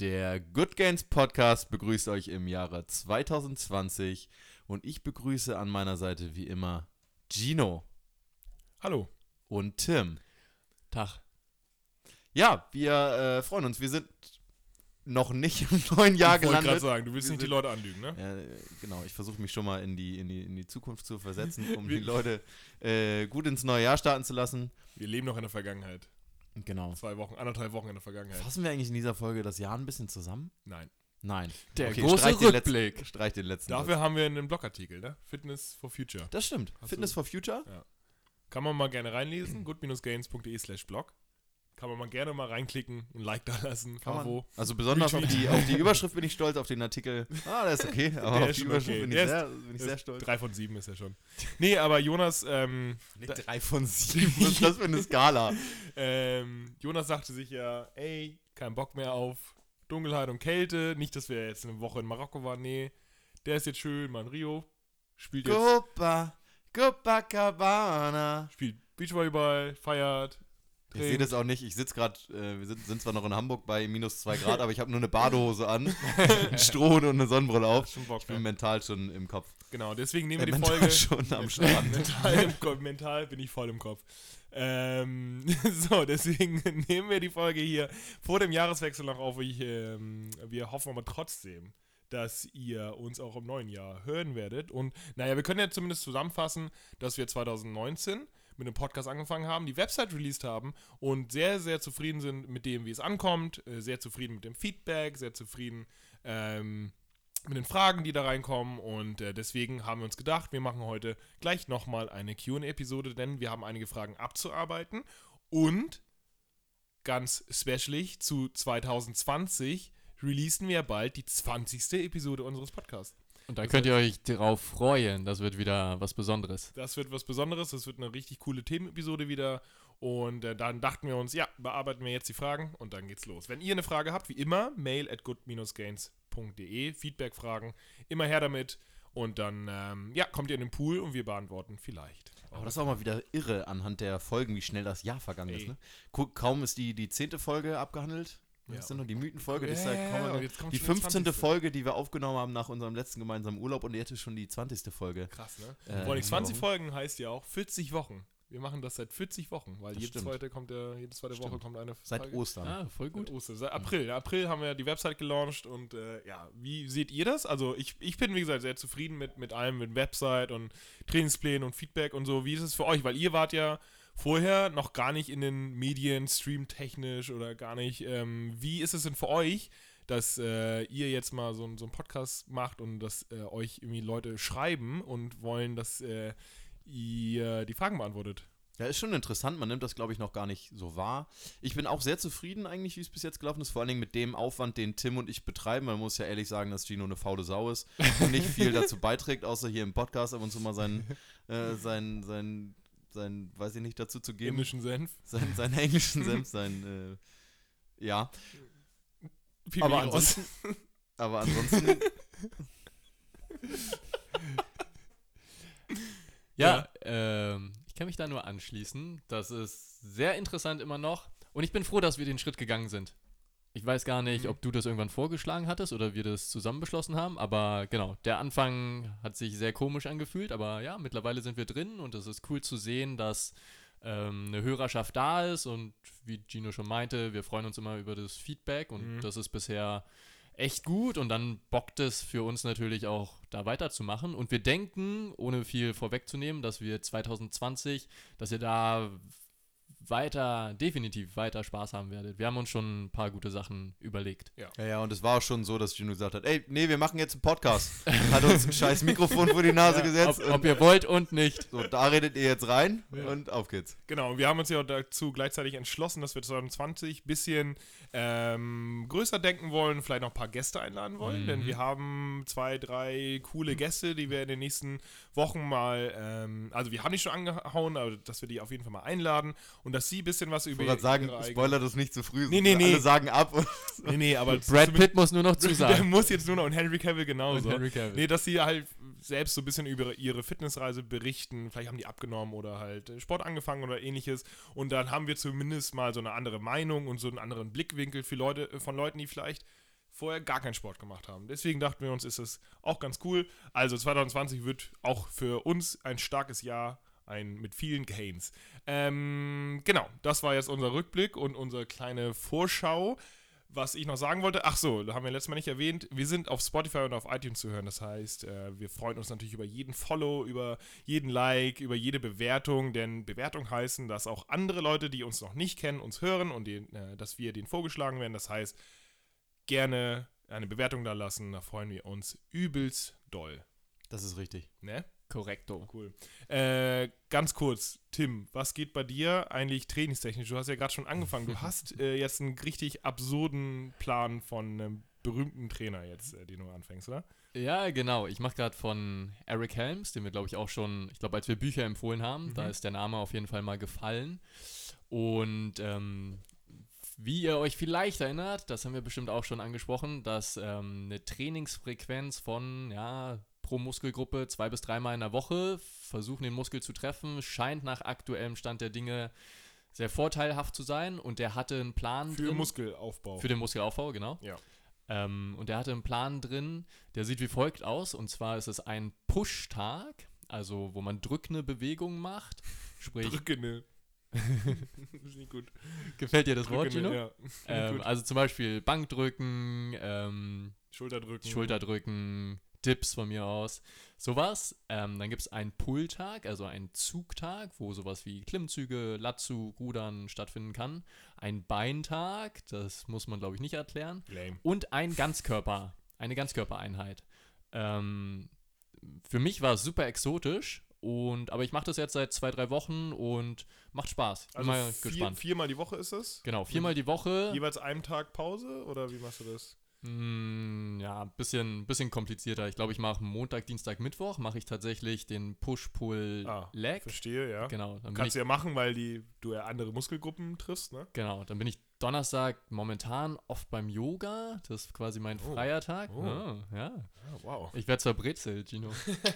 Der Good Gains Podcast begrüßt euch im Jahre 2020 und ich begrüße an meiner Seite wie immer Gino Hallo. und Tim. Tag. Ja, wir äh, freuen uns. Wir sind noch nicht im neuen Jahr ich wollte gerade gelandet. sagen, du willst Wir nicht die Leute anlügen, ne? Äh, genau, ich versuche mich schon mal in die, in, die, in die Zukunft zu versetzen, um die Leute äh, gut ins neue Jahr starten zu lassen. Wir leben noch in der Vergangenheit. Genau. Zwei Wochen, anderthalb Wochen in der Vergangenheit. Fassen wir eigentlich in dieser Folge das Jahr ein bisschen zusammen? Nein. Nein. Der Okay, große streich den letzten- Rückblick. Streich den letzten. Dafür haben wir einen Blogartikel, ne? Fitness for Future. Das stimmt. Hast Fitness du- for Future? Kann man mal gerne reinlesen. good-gains.de slash blog. Kann man mal gerne mal reinklicken, ein Like da lassen. Kann man. Bravo. Also besonders auf die, auf die Überschrift bin ich stolz, auf den Artikel. Ah, der ist okay, aber Der auf ist die Überschrift okay. bin ich, Der sehr, bin ich sehr stolz. Drei von sieben ist ja schon. Nee, aber Jonas, ähm, drei von sieben. Was ist das für eine Skala? ähm, Jonas sagte sich ja, ey, kein Bock mehr auf Dunkelheit und Kälte. Nicht, dass wir jetzt eine Woche in Marokko waren. Nee, der ist jetzt schön, mal in Rio. Spielt jetzt Copa, Copacabana. spielt Beachvolleyball, feiert. Ich sehe das auch nicht. Ich sitze gerade, äh, wir sind, sind zwar noch in Hamburg bei minus zwei Grad, aber ich habe nur eine Badehose an, Stroh und eine Sonnenbrille auf. Schon Bock, Ich bin ne? mental schon im Kopf. Genau, deswegen nehmen Äh, wir die mental Folge. schon am Strand. mental, Kopf, mental bin ich voll im Kopf. Ähm, so, deswegen nehmen wir die Folge hier vor dem Jahreswechsel noch auf. Ich, ähm, wir hoffen aber trotzdem, dass ihr uns auch im neuen Jahr hören werdet. Und naja, wir können ja zumindest zusammenfassen, dass wir 2019 mit dem Podcast angefangen haben, die Website released haben und sehr, sehr zufrieden sind mit dem, wie es ankommt, äh, sehr zufrieden mit dem Feedback, sehr zufrieden ähm, mit den Fragen, die da reinkommen. Und äh, deswegen haben wir uns gedacht, wir machen heute gleich nochmal eine QA-Episode, denn wir haben einige Fragen abzuarbeiten. Und ganz specialig zu 2020 releasen wir bald die 20. Episode unseres Podcasts. Und da könnt ihr euch darauf freuen. Das wird wieder was Besonderes. Das wird was Besonderes, das wird eine richtig coole Themenepisode wieder. Und äh, dann dachten wir uns, ja, bearbeiten wir jetzt die Fragen und dann geht's los. Wenn ihr eine Frage habt, wie immer, mail at good-gains.de, Feedback-Fragen, immer her damit. Und dann, ähm, ja, kommt ihr in den Pool und wir beantworten vielleicht. Aber das ist auch mal wieder irre anhand der Folgen, wie schnell das Jahr vergangen ist. Ey. Ne? Gu- Kaum ist die, die zehnte Folge abgehandelt. Ja, Was ist noch die Mythenfolge? Die, ist Ja, ja die schon die 15. 20.. Folge, die wir aufgenommen haben nach unserem letzten gemeinsamen Urlaub und jetzt ist schon die 20. Folge. Krass, ne? Äh, Vor allem 20 Wochen. Folgen heißt ja auch 40 Wochen. Wir machen das seit 40 Wochen, weil Das zweite, kommt ja, jede zweite Woche kommt eine Seit Folge. Ostern. Ah, voll Gut. gut. Ostern. Seit April. Im April haben wir die Website gelauncht und äh, ja, wie seht ihr das? Also ich, ich bin, wie gesagt, sehr zufrieden mit, mit allem, mit Website und Trainingsplänen und Feedback und so. Wie ist es für euch? Weil ihr wart ja vorher noch gar nicht in den Medien, streamtechnisch oder gar nicht. Ähm, wie ist es denn für euch, dass äh, ihr jetzt mal so, einen- so einen Podcast macht und dass äh, euch irgendwie Leute schreiben und wollen, dass äh, ihr die Fragen beantwortet? Ja, ist schon interessant. Man nimmt das, glaube ich, noch gar nicht so wahr. Ich bin auch sehr zufrieden eigentlich, wie es bis jetzt gelaufen ist. Vor allen Dingen mit dem Aufwand, den Tim und ich betreiben. Man muss ja ehrlich sagen, dass Gino eine faule Sau ist und nicht viel dazu beiträgt, außer hier im Podcast ab und zu mal sein, äh, sein, sein, sein, weiß ich nicht, dazu zu geben. Indischen Senf. Sein, seinen englischen Senf, sein, äh, ja. Pipi Aber ansonsten, aber ansonsten, Ja, ähm, ich kann mich da nur anschließen. Das ist sehr interessant immer noch. Und ich bin froh, dass wir den Schritt gegangen sind. Ich weiß gar nicht, Mhm. ob du das irgendwann vorgeschlagen hattest oder wir das zusammen beschlossen haben, aber genau, der Anfang hat sich sehr komisch angefühlt, aber ja, mittlerweile sind wir drin und es ist cool zu sehen, dass ähm, eine Hörerschaft da ist und wie Gino schon meinte, wir freuen uns immer über das Feedback und Mhm. das ist bisher echt gut und dann bockt es für uns natürlich auch da weiterzumachen und wir denken, ohne viel vorwegzunehmen, dass wir 2020, dass ihr da weiter, definitiv weiter Spaß haben werdet. Wir haben uns schon ein paar gute Sachen überlegt. ja, ja, und es war auch schon so, dass Gino gesagt hat, ey, nee, wir machen jetzt einen Podcast. Hat uns ein scheiß Mikrofon vor die Nase Ob, gesetzt. ob und, ihr wollt und nicht. so, da redet ihr jetzt rein Ja. und auf geht's. Genau, und wir haben uns ja auch dazu gleichzeitig entschlossen, dass wir 2020 ein bisschen ähm, größer denken wollen, vielleicht noch ein paar Gäste einladen wollen, Mhm. denn wir haben zwei, drei coole Gäste, die wir in den nächsten Wochen mal, ähm, also wir haben die schon angehauen, aber dass wir die auf jeden Fall mal einladen und dass sie ein bisschen was Ich über wollte gerade sagen, Spoiler das nicht zu früh. Nee, nee, nee. Alle sagen ab. Und Nee, nee, aber Brad Pitt muss nur noch Der zusagen. muss jetzt nur noch und Henry Cavill Und genauso. Henry Cavill. Nee, dass sie halt selbst so ein bisschen über ihre Fitnessreise berichten. Vielleicht haben die abgenommen oder halt Sport angefangen oder ähnliches. Und dann haben wir zumindest mal so eine andere Meinung und so einen anderen Blickwinkel für Leute, äh, von Leuten, die vielleicht vorher gar keinen Sport gemacht haben. Deswegen dachten wir uns, ist es auch ganz cool. Also 2020 wird auch für uns ein starkes Jahr, ein mit vielen Gains. Ähm, genau, das war jetzt unser Rückblick und unsere kleine Vorschau. Was ich noch sagen wollte, ach so, da haben wir letztes Mal nicht erwähnt, wir sind auf Spotify und auf iTunes zu hören. Das heißt, äh, wir freuen uns natürlich über jeden Follow, über jeden Like, über jede Bewertung, denn Bewertung heißen, dass auch andere Leute, die uns noch nicht kennen, uns hören und den, äh, dass wir denen vorgeschlagen werden. Das heißt, gerne eine Bewertung da lassen, da freuen wir uns übelst doll. Das ist richtig. Ne? Korrekto. Cool. Äh, ganz kurz, Tim, was geht bei dir eigentlich trainingstechnisch? Du hast ja gerade schon angefangen. Du hast äh, jetzt einen richtig absurden Plan von einem berühmten Trainer jetzt, äh, den du anfängst, oder? Ja, genau. Ich mache gerade von Eric Helms, den wir, glaube ich, auch schon, ich glaube, als wir Bücher empfohlen haben, Mhm. da ist der Name auf jeden Fall mal gefallen. Und ähm, wie ihr euch vielleicht erinnert, das haben wir bestimmt auch schon angesprochen, dass ähm, eine Trainingsfrequenz von, ja, pro Muskelgruppe zwei bis dreimal in der Woche versuchen, den Muskel zu treffen, scheint nach aktuellem Stand der Dinge sehr vorteilhaft zu sein. Und der hatte einen Plan Für drin. Muskelaufbau. Für den Muskelaufbau, genau. Ja. Ähm, und der hatte einen Plan drin, der sieht wie folgt aus. Und zwar ist es ein Push-Tag, also wo man drückende Bewegungen macht. Sprich, Drückende. ist nicht gut. gefällt dir das Wort, Drückende, Gino? ja. Ähm, also zum Beispiel Bankdrücken, ähm, Schulterdrücken. Schulterdrücken, Dips von mir aus, sowas. Ähm, dann gibt es einen Pull-Tag, also einen Zugtag, wo sowas wie Klimmzüge, Latzug, Rudern stattfinden kann. Ein Beintag, das muss man glaube ich nicht erklären. Lame. Und ein Ganzkörper, eine Ganzkörpereinheit. Ähm, für mich war es super exotisch, und, aber ich mache das jetzt seit zwei, drei Wochen und macht Spaß. Ich bin Also mal vier, gespannt. viermal die Woche ist es? Genau, viermal die Woche. Jeweils einen Tag Pause oder wie machst du das? Mm, ja, ein bisschen, bisschen komplizierter. Ich glaube, ich mache Montag, Dienstag, Mittwoch, mache ich tatsächlich den Push-Pull-Leg. Verstehe, ja. genau, dann Kannst du ja machen, weil die, du ja andere Muskelgruppen triffst, ne? genau, dann bin ich Donnerstag momentan oft beim Yoga. Das ist quasi mein Oh. freier Tag. Oh. Ah, ja. Ah, wow. Ich werde zur Brezel, Gino.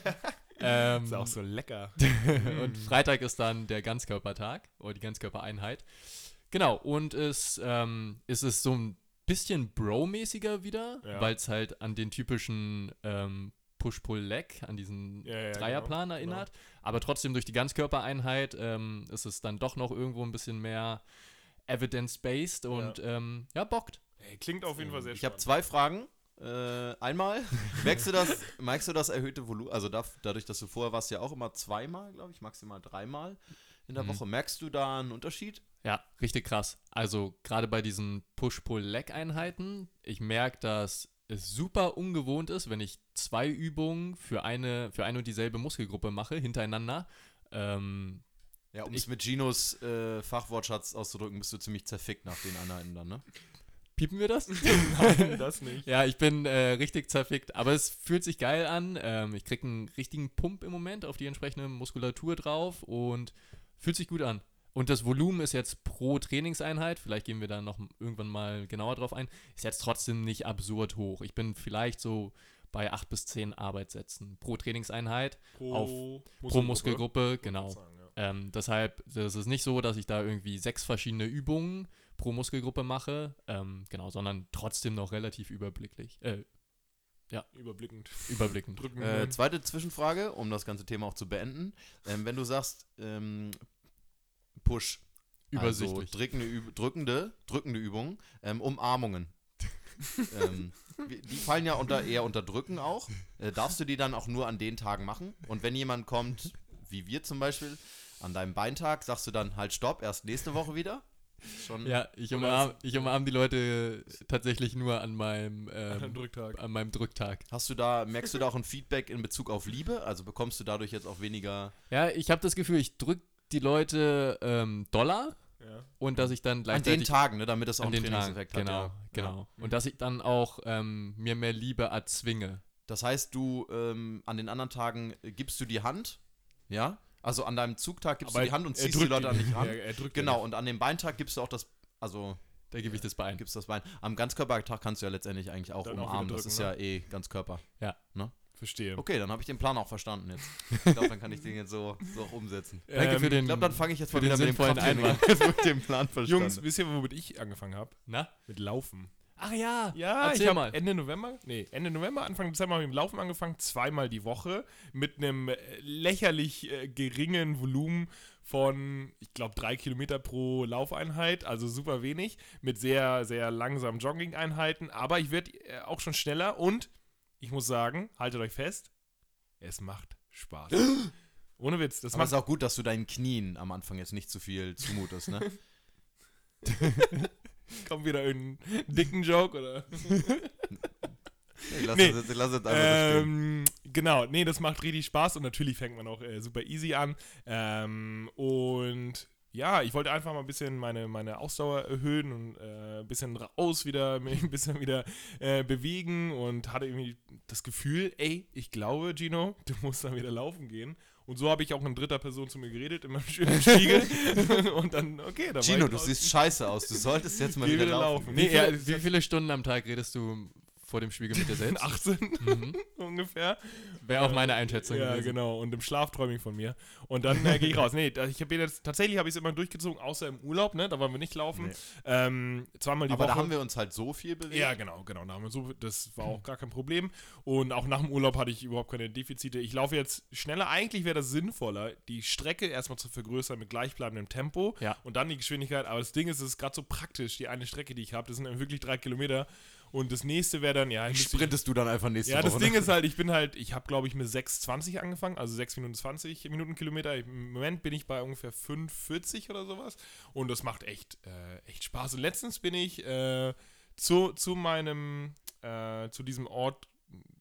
ähm, Ist auch so lecker. und Freitag ist dann der Ganzkörpertag oder die Ganzkörpereinheit. Genau, und es ähm, ist es so ein bisschen Bro-mäßiger wieder, Ja. weil es halt an den typischen ähm, Push-Pull-Leg, an diesen Ja, ja, Dreierplan genau, erinnert. Aber trotzdem durch die Ganzkörpereinheit ähm, ist es dann doch noch irgendwo ein bisschen mehr evidence-based und ja, ähm, ja bockt. Hey, klingt auf jeden Fall sehr Ich habe zwei Fragen. Äh, einmal, merkst du das, merkst du das erhöhte Volumen, also da, dadurch, dass du vorher warst ja auch immer zweimal, glaube ich, maximal dreimal in der Mhm. Woche. Merkst du da einen Unterschied? Ja, richtig krass. Also gerade bei diesen Push-Pull-Leg-Einheiten, ich merke, dass es super ungewohnt ist, wenn ich zwei Übungen für eine, für eine und dieselbe Muskelgruppe mache, hintereinander. Ähm, Ja, um es mit Ginos äh, Fachwortschatz auszudrücken, bist du ziemlich zerfickt nach den Einheiten dann, ne? piepen wir das? Nein, das nicht. ja, ich bin äh, richtig zerfickt, aber es fühlt sich geil an. Ähm, ich kriege einen richtigen Pump im Moment auf die entsprechende Muskulatur drauf und fühlt sich gut an. Und das Volumen ist jetzt pro Trainingseinheit, vielleicht gehen wir da noch irgendwann mal genauer drauf ein, ist jetzt trotzdem nicht absurd hoch. Ich bin vielleicht so bei 8 bis 10 Arbeitssätzen pro Trainingseinheit, Pro, pro Muskelgruppe, Wollte ich genau. sagen, ja. Ähm, deshalb, das ist nicht so, dass ich da irgendwie sechs verschiedene Übungen pro Muskelgruppe mache, ähm, genau, sondern trotzdem noch relativ überblicklich, äh, Überblickend. überblickend. Drücken Äh, zweite Zwischenfrage, um das ganze Thema auch zu beenden. Ähm, wenn du sagst, ähm, Push, Übersichtlich. also drückende, drückende, drückende Übungen, ähm, Umarmungen. ähm, die fallen ja unter, eher unter Drücken auch. Äh, darfst du die dann auch nur an den Tagen machen? Und wenn jemand kommt, wie wir zum Beispiel, an deinem Beintag, sagst du dann halt Stopp, erst nächste Woche wieder? Schon Ja, ich Oder umarm, ich umarm die Leute tatsächlich nur an meinem, An ähm, Drücktag. an meinem Drücktag. Hast du da, merkst du da auch ein Feedback in Bezug auf Liebe? Also bekommst du dadurch jetzt auch weniger. Ja, ich habe das Gefühl, ich drück die Leute ähm, doller Ja. und dass ich dann An gleichzeitig den Tagen, ne, damit das auch an einen den Tagen, Trainingseffekt genau, hat. Ja. genau. Ja. Und dass ich dann auch ähm, mir mehr Liebe erzwinge. Das heißt, du ähm, an den anderen Tagen gibst du die Hand, ja? Also an deinem Zugtag gibst du die Hand und ziehst die drückt Leute an dich ran. Er, er drückt Genau, und an dem Beintag gibst du auch das, also Da gebe ich das Bein. gibst das Bein. Am Ganzkörpertag kannst du ja letztendlich eigentlich auch Dann auch umarmen. wieder das ist drücken, ja eh Ganzkörper. nicht. Verstehe. Okay, dann habe ich den Plan auch verstanden jetzt. Ich glaube, dann kann ich den jetzt so, so auch umsetzen. Danke Ähm, für den. Ich glaube, dann fange ich jetzt mal wieder mit dem Krafttraining Einwand. mit dem Plan verstanden. Jungs, wisst ihr, womit ich angefangen habe? Na? Mit Laufen. Ach ja, Ja, erzähl ich habe mal. Ende November, nee, Ende November, Anfang Dezember habe ich mit dem Laufen angefangen, zweimal die Woche mit einem äh, lächerlich äh, geringen Volumen von, ich glaube, drei Kilometer pro Laufeinheit, also super wenig, mit sehr, sehr langsamen Jogging-Einheiten, aber ich werde äh, auch schon schneller und ich muss sagen, haltet euch fest, es macht Spaß. Ohne Witz, das Aber macht es ist auch gut, dass du deinen Knien am Anfang jetzt nicht zu viel zumutest, ne? kommt wieder irgendein dicken Joke oder Ich lass, Nee. das, jetzt- lass das. Ähm, genau, nee, das macht richtig Spaß und natürlich fängt man auch äh, super easy an. Ähm, und ja, ich wollte einfach mal ein bisschen meine, meine Ausdauer erhöhen und äh, ein bisschen raus wieder, mich ein bisschen wieder äh, bewegen und hatte irgendwie das Gefühl, ey, ich glaube, Gino, du musst dann wieder laufen gehen. Und so habe ich auch in dritter Person zu mir geredet, in meinem schönen Spiegel. und dann, okay, dann war Gino, ich du siehst scheiße aus. Du solltest jetzt mal wieder wieder laufen. laufen. Wie, Nee, viele, ja, wie viele Stunden am Tag redest du vor dem Spiegel mit dir selbst? 18 Mhm. ungefähr. Wäre auch meine Einschätzung Ja, gewesen. genau. Und im Schlaf träume ich von mir. Und dann äh, gehe ich raus. Nee, ich habe jetzt tatsächlich habe ich es immer durchgezogen, außer im Urlaub, ne? Da wollen wir nicht laufen. Nee. Ähm, zweimal die Aber Woche. da haben wir uns halt so viel bewegt. ja, genau, genau. Da haben wir so, das war auch gar kein Problem. Und auch nach dem Urlaub hatte ich überhaupt keine Defizite. Ich laufe jetzt schneller. Eigentlich wäre das sinnvoller, die Strecke erstmal zu vergrößern mit gleichbleibendem Tempo Ja. und dann die Geschwindigkeit. Aber das Ding ist, es ist gerade so praktisch, die eine Strecke, die ich habe. Das sind dann wirklich drei Kilometer. Und das nächste wäre dann, ja, Sprintest du dann einfach nächste ja, Woche. das ne? Ding ist halt, ich bin halt, ich habe glaube ich mit 6,20 angefangen, also 6 Minuten 20 Minuten Kilometer. Im Moment bin ich bei ungefähr 5,40 oder sowas und das macht echt, äh, echt Spaß. Und letztens bin ich äh, zu, zu meinem, äh, zu diesem Ort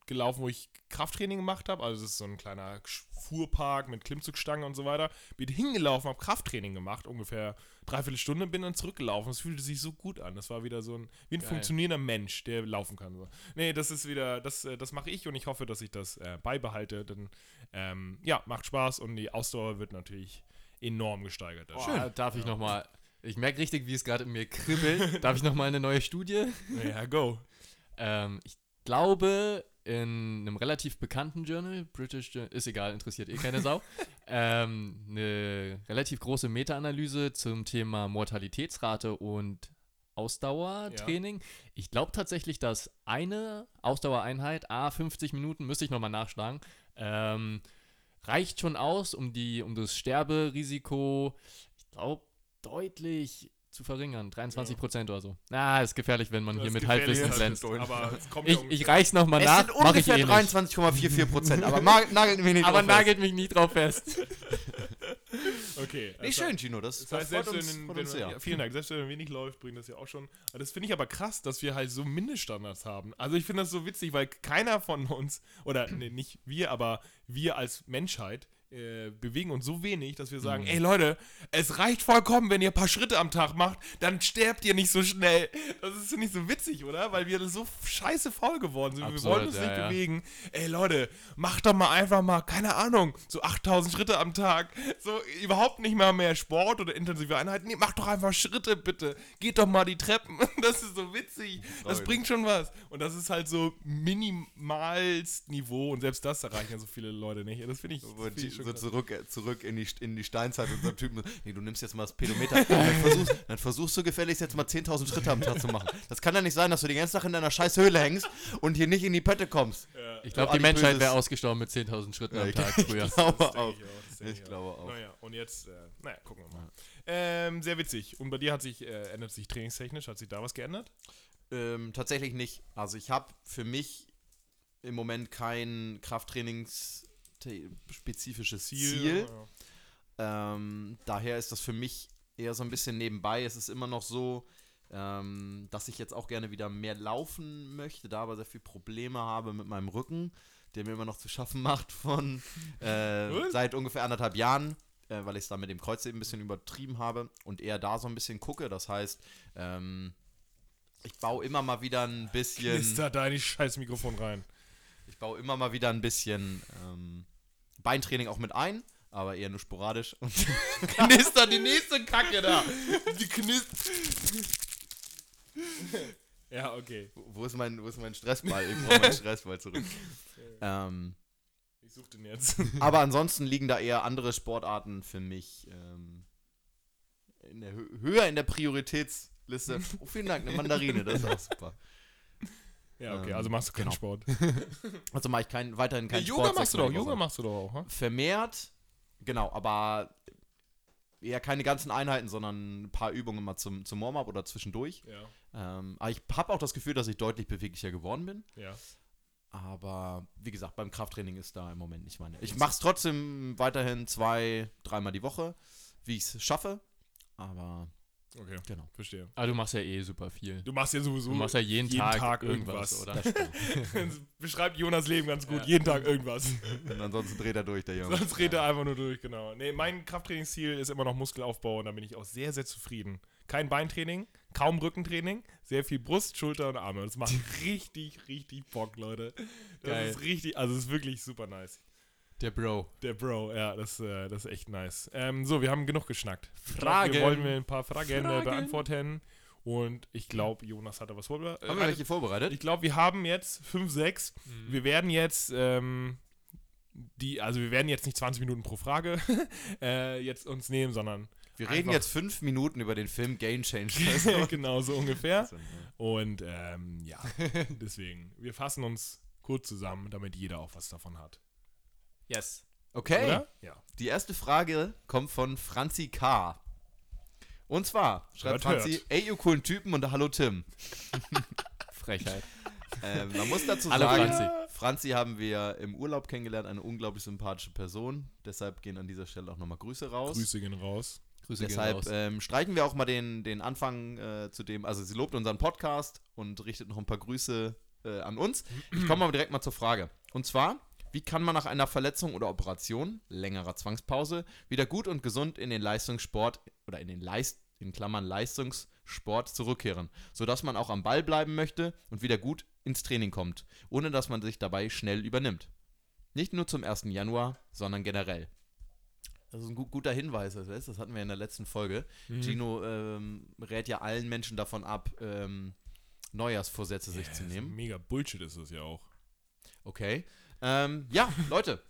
gelaufen, wo ich Krafttraining gemacht habe. Also es ist so ein kleiner Fuhrpark mit Klimmzugstange und so weiter. Bin hingelaufen, habe Krafttraining gemacht, ungefähr dreiviertel Stunde, bin dann zurückgelaufen. Es fühlte sich so gut an. Das war wieder so ein, wie ein Geil. funktionierender Mensch, der laufen kann. So. Nee, das ist wieder, das, äh, das mache ich und ich hoffe, dass ich das äh, beibehalte. Denn ähm, ja, macht Spaß und die Ausdauer wird natürlich enorm gesteigert. dadurch. Boah, Darf ich nochmal, ich merke richtig, wie es gerade in mir kribbelt. Darf ich nochmal eine neue Studie? Ja, go. Ähm, ich glaube, in einem relativ bekannten Journal, British Journal, ist egal, interessiert eh keine Sau, ähm, eine relativ große Meta-Analyse zum Thema Mortalitätsrate und Ausdauertraining. Ich glaube tatsächlich, dass eine Ausdauereinheit, a 50 Minuten, müsste ich nochmal nachschlagen, ähm, reicht schon aus, um, die, um das Sterberisiko, ich glaube, deutlich zu verringern. 23 Prozent oder so. Na, ist gefährlich, wenn man Das hier mit Halbwissen glänzt. Aber es kommt Ich, ja ich ungefähr- reich's nochmal Es nach, sind ich ungefähr eh nicht. 23,44 Prozent, aber nagelt mich nicht Aber drauf fest. nagelt mich nie drauf fest. Okay. Nee, also- schön, Gino. Das, Das heißt, freut selbst uns, wenn, wenn uns man, sehr. ja, vielen Dank, selbst wenn wenig läuft, bringt das ja auch schon. Aber Das finde ich aber krass, dass wir halt so Mindeststandards haben. Also ich finde das so witzig, weil keiner von uns, oder nee, nicht wir, aber wir als Menschheit äh, bewegen uns so wenig, dass wir sagen, ey Leute, es reicht vollkommen, wenn ihr ein paar Schritte am Tag macht, dann sterbt ihr nicht so schnell. Das ist nicht so witzig, oder? Weil wir so scheiße faul geworden sind. wir Absurd, wollen uns ja, nicht ja. bewegen. Ey Leute, macht doch mal einfach mal, keine Ahnung, so 8000 Schritte am Tag. So überhaupt nicht mal mehr Sport oder intensive Einheiten. Nee, macht doch einfach Schritte, bitte. Geht doch mal die Treppen. Das ist so witzig. Das Freude. bringt schon was. Und das ist halt so minimalst Niveau. Und selbst das erreichen ja so viele Leute nicht. Das finde ich, das find ich schon so zurück, äh, zurück in, die, in die Steinzeit und so ein Typen, nee, du nimmst jetzt mal das Pedometer, dann versuchst, dann versuchst du gefälligst jetzt mal 10.000 Schritte am Tag zu machen. Das kann ja nicht sein, dass du den ganzen Tag in deiner scheiß Höhle hängst und hier nicht in die Pötte kommst. Ich glaube, So die Menschheit wäre ausgestorben mit 10.000 Schritten Ja, am ich- Tag früher. Ich glaube Das auch. ich glaube auch. Naja, und jetzt, äh, naja, gucken wir mal. Ähm, sehr witzig. Und bei dir hat sich, äh, ändert sich trainingstechnisch, hat sich da was geändert? Ähm, tatsächlich nicht. Also ich habe für mich im Moment kein Krafttrainings-spezifisches Ziel. Ja. Ähm, daher ist das für mich eher so ein bisschen nebenbei. Es ist immer noch so, ähm, dass ich jetzt auch gerne wieder mehr laufen möchte, da aber sehr viel Probleme habe mit meinem Rücken, der mir immer noch zu schaffen macht von äh, seit ungefähr anderthalb Jahren, äh, weil ich es da mit dem Kreuz eben ein bisschen übertrieben habe und eher da so ein bisschen gucke. Das heißt, ähm, ich baue immer mal wieder ein bisschen. Knister da in die scheiß Mikrofon rein. Ich baue immer mal wieder ein bisschen ähm, Beintraining auch mit ein, aber eher nur sporadisch. Und Knister die nächste Kacke da. Die knist. ja, okay. wo ist mein, wo ist mein Stressball? Ich brauche meinen Stressball zurück. ähm, Ich such den jetzt. aber ansonsten liegen da eher andere Sportarten für mich ähm, in der Hö höher in der Prioritäts Liste. Oh, vielen Dank, eine Mandarine, das ist auch super. Ja, okay, Ähm, also machst du keinen genau. Sport. Also mache ich kein, weiterhin Ja, keinen Yoga Sport. machst du doch, Yoga Woche. machst du doch auch, ne? Vermehrt, genau, aber eher keine ganzen Einheiten, sondern ein paar Übungen mal zum, zum Warm-up oder zwischendurch. Ja, Ähm, aber ich habe auch das Gefühl, dass ich deutlich beweglicher geworden bin. ja. Aber wie gesagt, beim Krafttraining ist da im Moment nicht meine. Ich mache es trotzdem weiterhin zwei, dreimal die Woche, wie ich es schaffe. Aber Okay, genau. verstehe. Aber du machst ja eh super viel. Du machst ja sowieso Du machst ja jeden, jeden Tag, Tag irgendwas, irgendwas. oder? Beschreibt Jonas Leben ganz gut. Ja. Jeden Tag irgendwas. Und ansonsten dreht er durch, der Junge. Sonst dreht er einfach nur durch, genau. Nee, mein Krafttrainingsziel ist immer noch Muskelaufbau und da bin ich auch sehr, sehr zufrieden. Kein Beintraining, kaum Rückentraining, sehr viel Brust, Schulter und Arme. Das macht richtig, richtig Bock, Leute. Das Geil. ist richtig, also es ist wirklich super nice. Der Bro. Der Bro, ja, das, äh, das ist echt nice. Ähm, so, wir haben genug geschnackt. Fragen. Wir wollen wir ein paar Fragen, Äh, Fragen. beantworten. Und ich glaube, Jonas hatte was vorbereitet. Haben wir welche vorbereitet? Ich glaube, wir haben jetzt 5, 6. Wir werden jetzt ähm, die, also wir werden jetzt nicht 20 Minuten pro Frage äh, jetzt uns nehmen, sondern Wir reden jetzt fünf Minuten über den Film Game Changer. Also, genau so ungefähr. Und ähm, ja, deswegen, wir fassen uns kurz zusammen, damit jeder auch was davon hat. Yes. Okay. Oder? Ja. Die erste Frage kommt von Franzi K. Und zwar schreibt Hört, Franzi, hört. ey, ihr coolen Typen und hallo Tim. Frechheit. Ähm, man muss dazu Hallo, sagen, Franzi. Franzi haben wir im Urlaub kennengelernt, eine unglaublich sympathische Person. Deshalb gehen an dieser Stelle auch nochmal Grüße raus. Grüße gehen raus. Grüße Deshalb gehen raus. ähm, streichen wir auch mal den, den Anfang äh, zu dem, also sie lobt unseren Podcast und richtet noch ein paar Grüße äh, an uns. Ich komme aber direkt mal zur Frage. Und zwar, wie kann man nach einer Verletzung oder Operation, längerer Zwangspause, wieder gut und gesund in den Leistungssport oder in den Leist, in Klammern Leistungssport zurückkehren, sodass man auch am Ball bleiben möchte und wieder gut ins Training kommt, ohne dass man sich dabei schnell übernimmt. Nicht nur zum 1. Januar, sondern generell. Das ist ein gut, guter Hinweis, das, hatten wir in der letzten Folge. Mhm. Gino ähm, rät ja allen Menschen davon ab, ähm, Neujahrsvorsätze sich zu nehmen. Mega Bullshit ist das ja auch. Okay. Ähm, ja, Leute.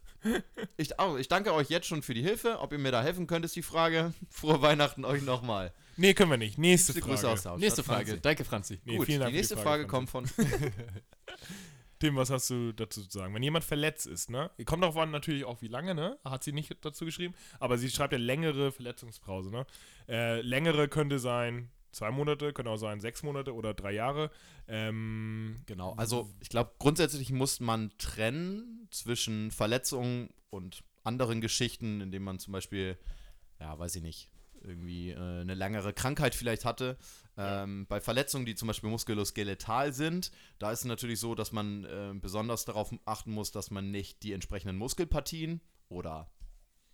Ich, oh, ich danke euch jetzt schon für die Hilfe. Ob ihr mir da helfen könnt, ist die Frage. Frohe Weihnachten euch nochmal. Nee, können wir nicht. Nächste Liebste Frage. Grüße aus der Hauptstadt. Nächste Frage. Franzi. Danke, Franzi. Nee, Gut, vielen Dank die für nächste Frage, Franzi. kommt von. Tim, was hast du dazu zu sagen? Wenn jemand verletzt ist, ne? Kommt darauf an natürlich auch wie lange, ne? Hat sie nicht dazu geschrieben. Aber sie schreibt ja längere Verletzungspause, ne? Äh, längere könnte sein zwei Monate, könnte auch sein sechs Monate oder drei Jahre. Ähm, Genau, also ich glaube, grundsätzlich muss man trennen zwischen Verletzungen und anderen Geschichten, indem man zum Beispiel, ja, weiß ich nicht, irgendwie äh, eine längere Krankheit vielleicht hatte. Ähm, bei Verletzungen, die zum Beispiel muskuloskeletal sind, da ist es natürlich so, dass man äh, besonders darauf achten muss, dass man nicht die entsprechenden Muskelpartien oder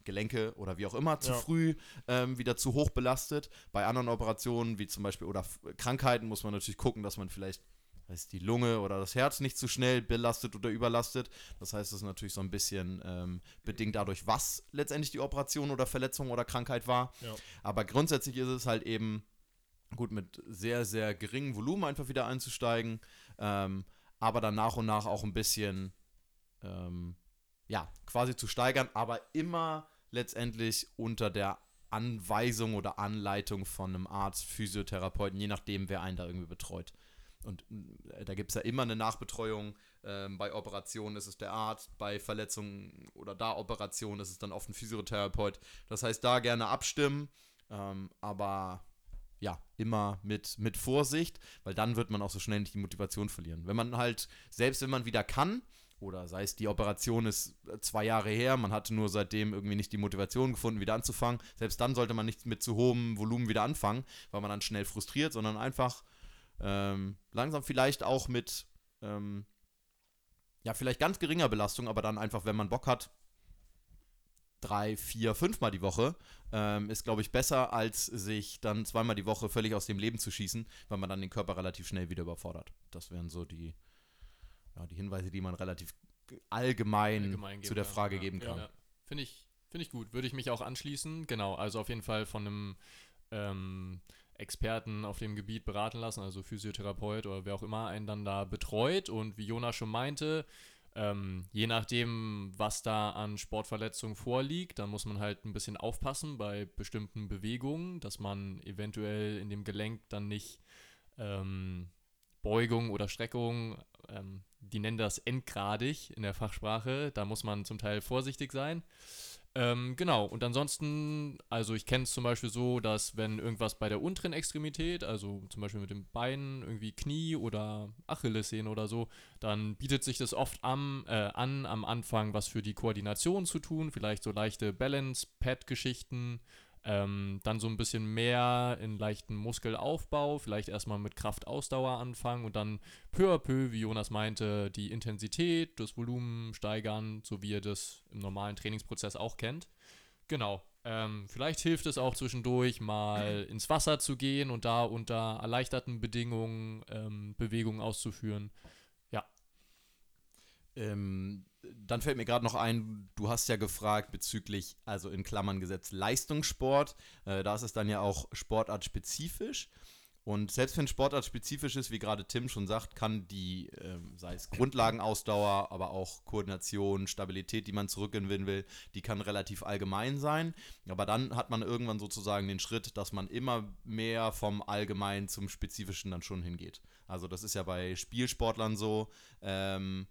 Gelenke oder wie auch immer zu Ja. früh ähm, wieder zu hoch belastet. Bei anderen Operationen, wie zum Beispiel oder Krankheiten, muss man natürlich gucken, dass man vielleicht weiß, die Lunge oder das Herz nicht zu schnell belastet oder überlastet. Das heißt, es ist natürlich so ein bisschen ähm, bedingt dadurch, was letztendlich die Operation oder Verletzung oder Krankheit war. Ja. Aber grundsätzlich ist es halt eben gut mit sehr, sehr geringem Volumen einfach wieder einzusteigen, ähm, aber dann nach und nach auch ein bisschen, ähm, ja, quasi zu steigern, aber immer letztendlich unter der Anweisung oder Anleitung von einem Arzt, Physiotherapeuten, je nachdem, wer einen da irgendwie betreut. Und äh, da gibt es ja immer eine Nachbetreuung. Ähm, bei Operationen ist es der Arzt, bei Verletzungen oder da Operationen ist es dann oft ein Physiotherapeut. Das heißt, da gerne abstimmen, ähm, aber ja, immer mit, mit Vorsicht, weil dann wird man auch so schnell nicht die Motivation verlieren. Wenn man halt, selbst wenn man wieder kann, oder sei es die Operation ist äh, zwei Jahre her, man hatte nur seitdem irgendwie nicht die Motivation gefunden, wieder anzufangen, selbst dann sollte man nicht mit zu hohem Volumen wieder anfangen, weil man dann schnell frustriert, sondern einfach ähm, langsam vielleicht auch mit, ähm, ja, vielleicht ganz geringer Belastung, aber dann einfach, wenn man Bock hat, drei, vier, fünfmal die Woche, ähm, ist, glaube ich, besser, als sich dann zweimal die Woche völlig aus dem Leben zu schießen, weil man dann den Körper relativ schnell wieder überfordert. Das wären so die, ja, die Hinweise, die man relativ allgemein, Allgemein zu der kann, Frage ja. geben kann. Ja. Finde ich, find ich gut. Würde ich mich auch anschließen. Genau, also auf jeden Fall von einem ähm, Experten auf dem Gebiet beraten lassen, also Physiotherapeut oder wer auch immer einen dann da betreut. Und wie Jonas schon meinte, Ähm, je nachdem, was da an Sportverletzungen vorliegt, dann muss man halt ein bisschen aufpassen bei bestimmten Bewegungen, dass man eventuell in dem Gelenk dann nicht ähm, Beugung oder Streckung, ähm, die nennen das endgradig in der Fachsprache, da muss man zum Teil vorsichtig sein. Ähm, genau, und ansonsten, also ich kenne es zum Beispiel so, dass wenn irgendwas bei der unteren Extremität, also zum Beispiel mit dem Bein, irgendwie Knie oder Achillessehne oder so, dann bietet sich das oft am, äh, an, am Anfang was für die Koordination zu tun, vielleicht so leichte Balance-Pad-Geschichten, ähm, dann so ein bisschen mehr in leichten Muskelaufbau, vielleicht erstmal mit Kraftausdauer anfangen und dann peu à peu, wie Jonas meinte, die Intensität, das Volumen steigern, so wie ihr das im normalen Trainingsprozess auch kennt. Genau. Ähm, vielleicht hilft es auch zwischendurch mal ins Wasser zu gehen und da unter erleichterten Bedingungen ähm, Bewegungen auszuführen. Ja. Ähm, dann fällt mir gerade noch ein, du hast ja gefragt bezüglich, also in Klammern gesetzt, Leistungssport. Äh, da ist es dann ja auch sportartspezifisch. Und selbst wenn Sportart spezifisch ist, wie gerade Tim schon sagt, kann die, äh, sei es Grundlagenausdauer, aber auch Koordination, Stabilität, die man zurückgewinnen will, die kann relativ allgemein sein. Aber dann hat man irgendwann sozusagen den Schritt, dass man immer mehr vom Allgemeinen zum Spezifischen dann schon hingeht. Also das ist ja bei Spielsportlern so. Ähm,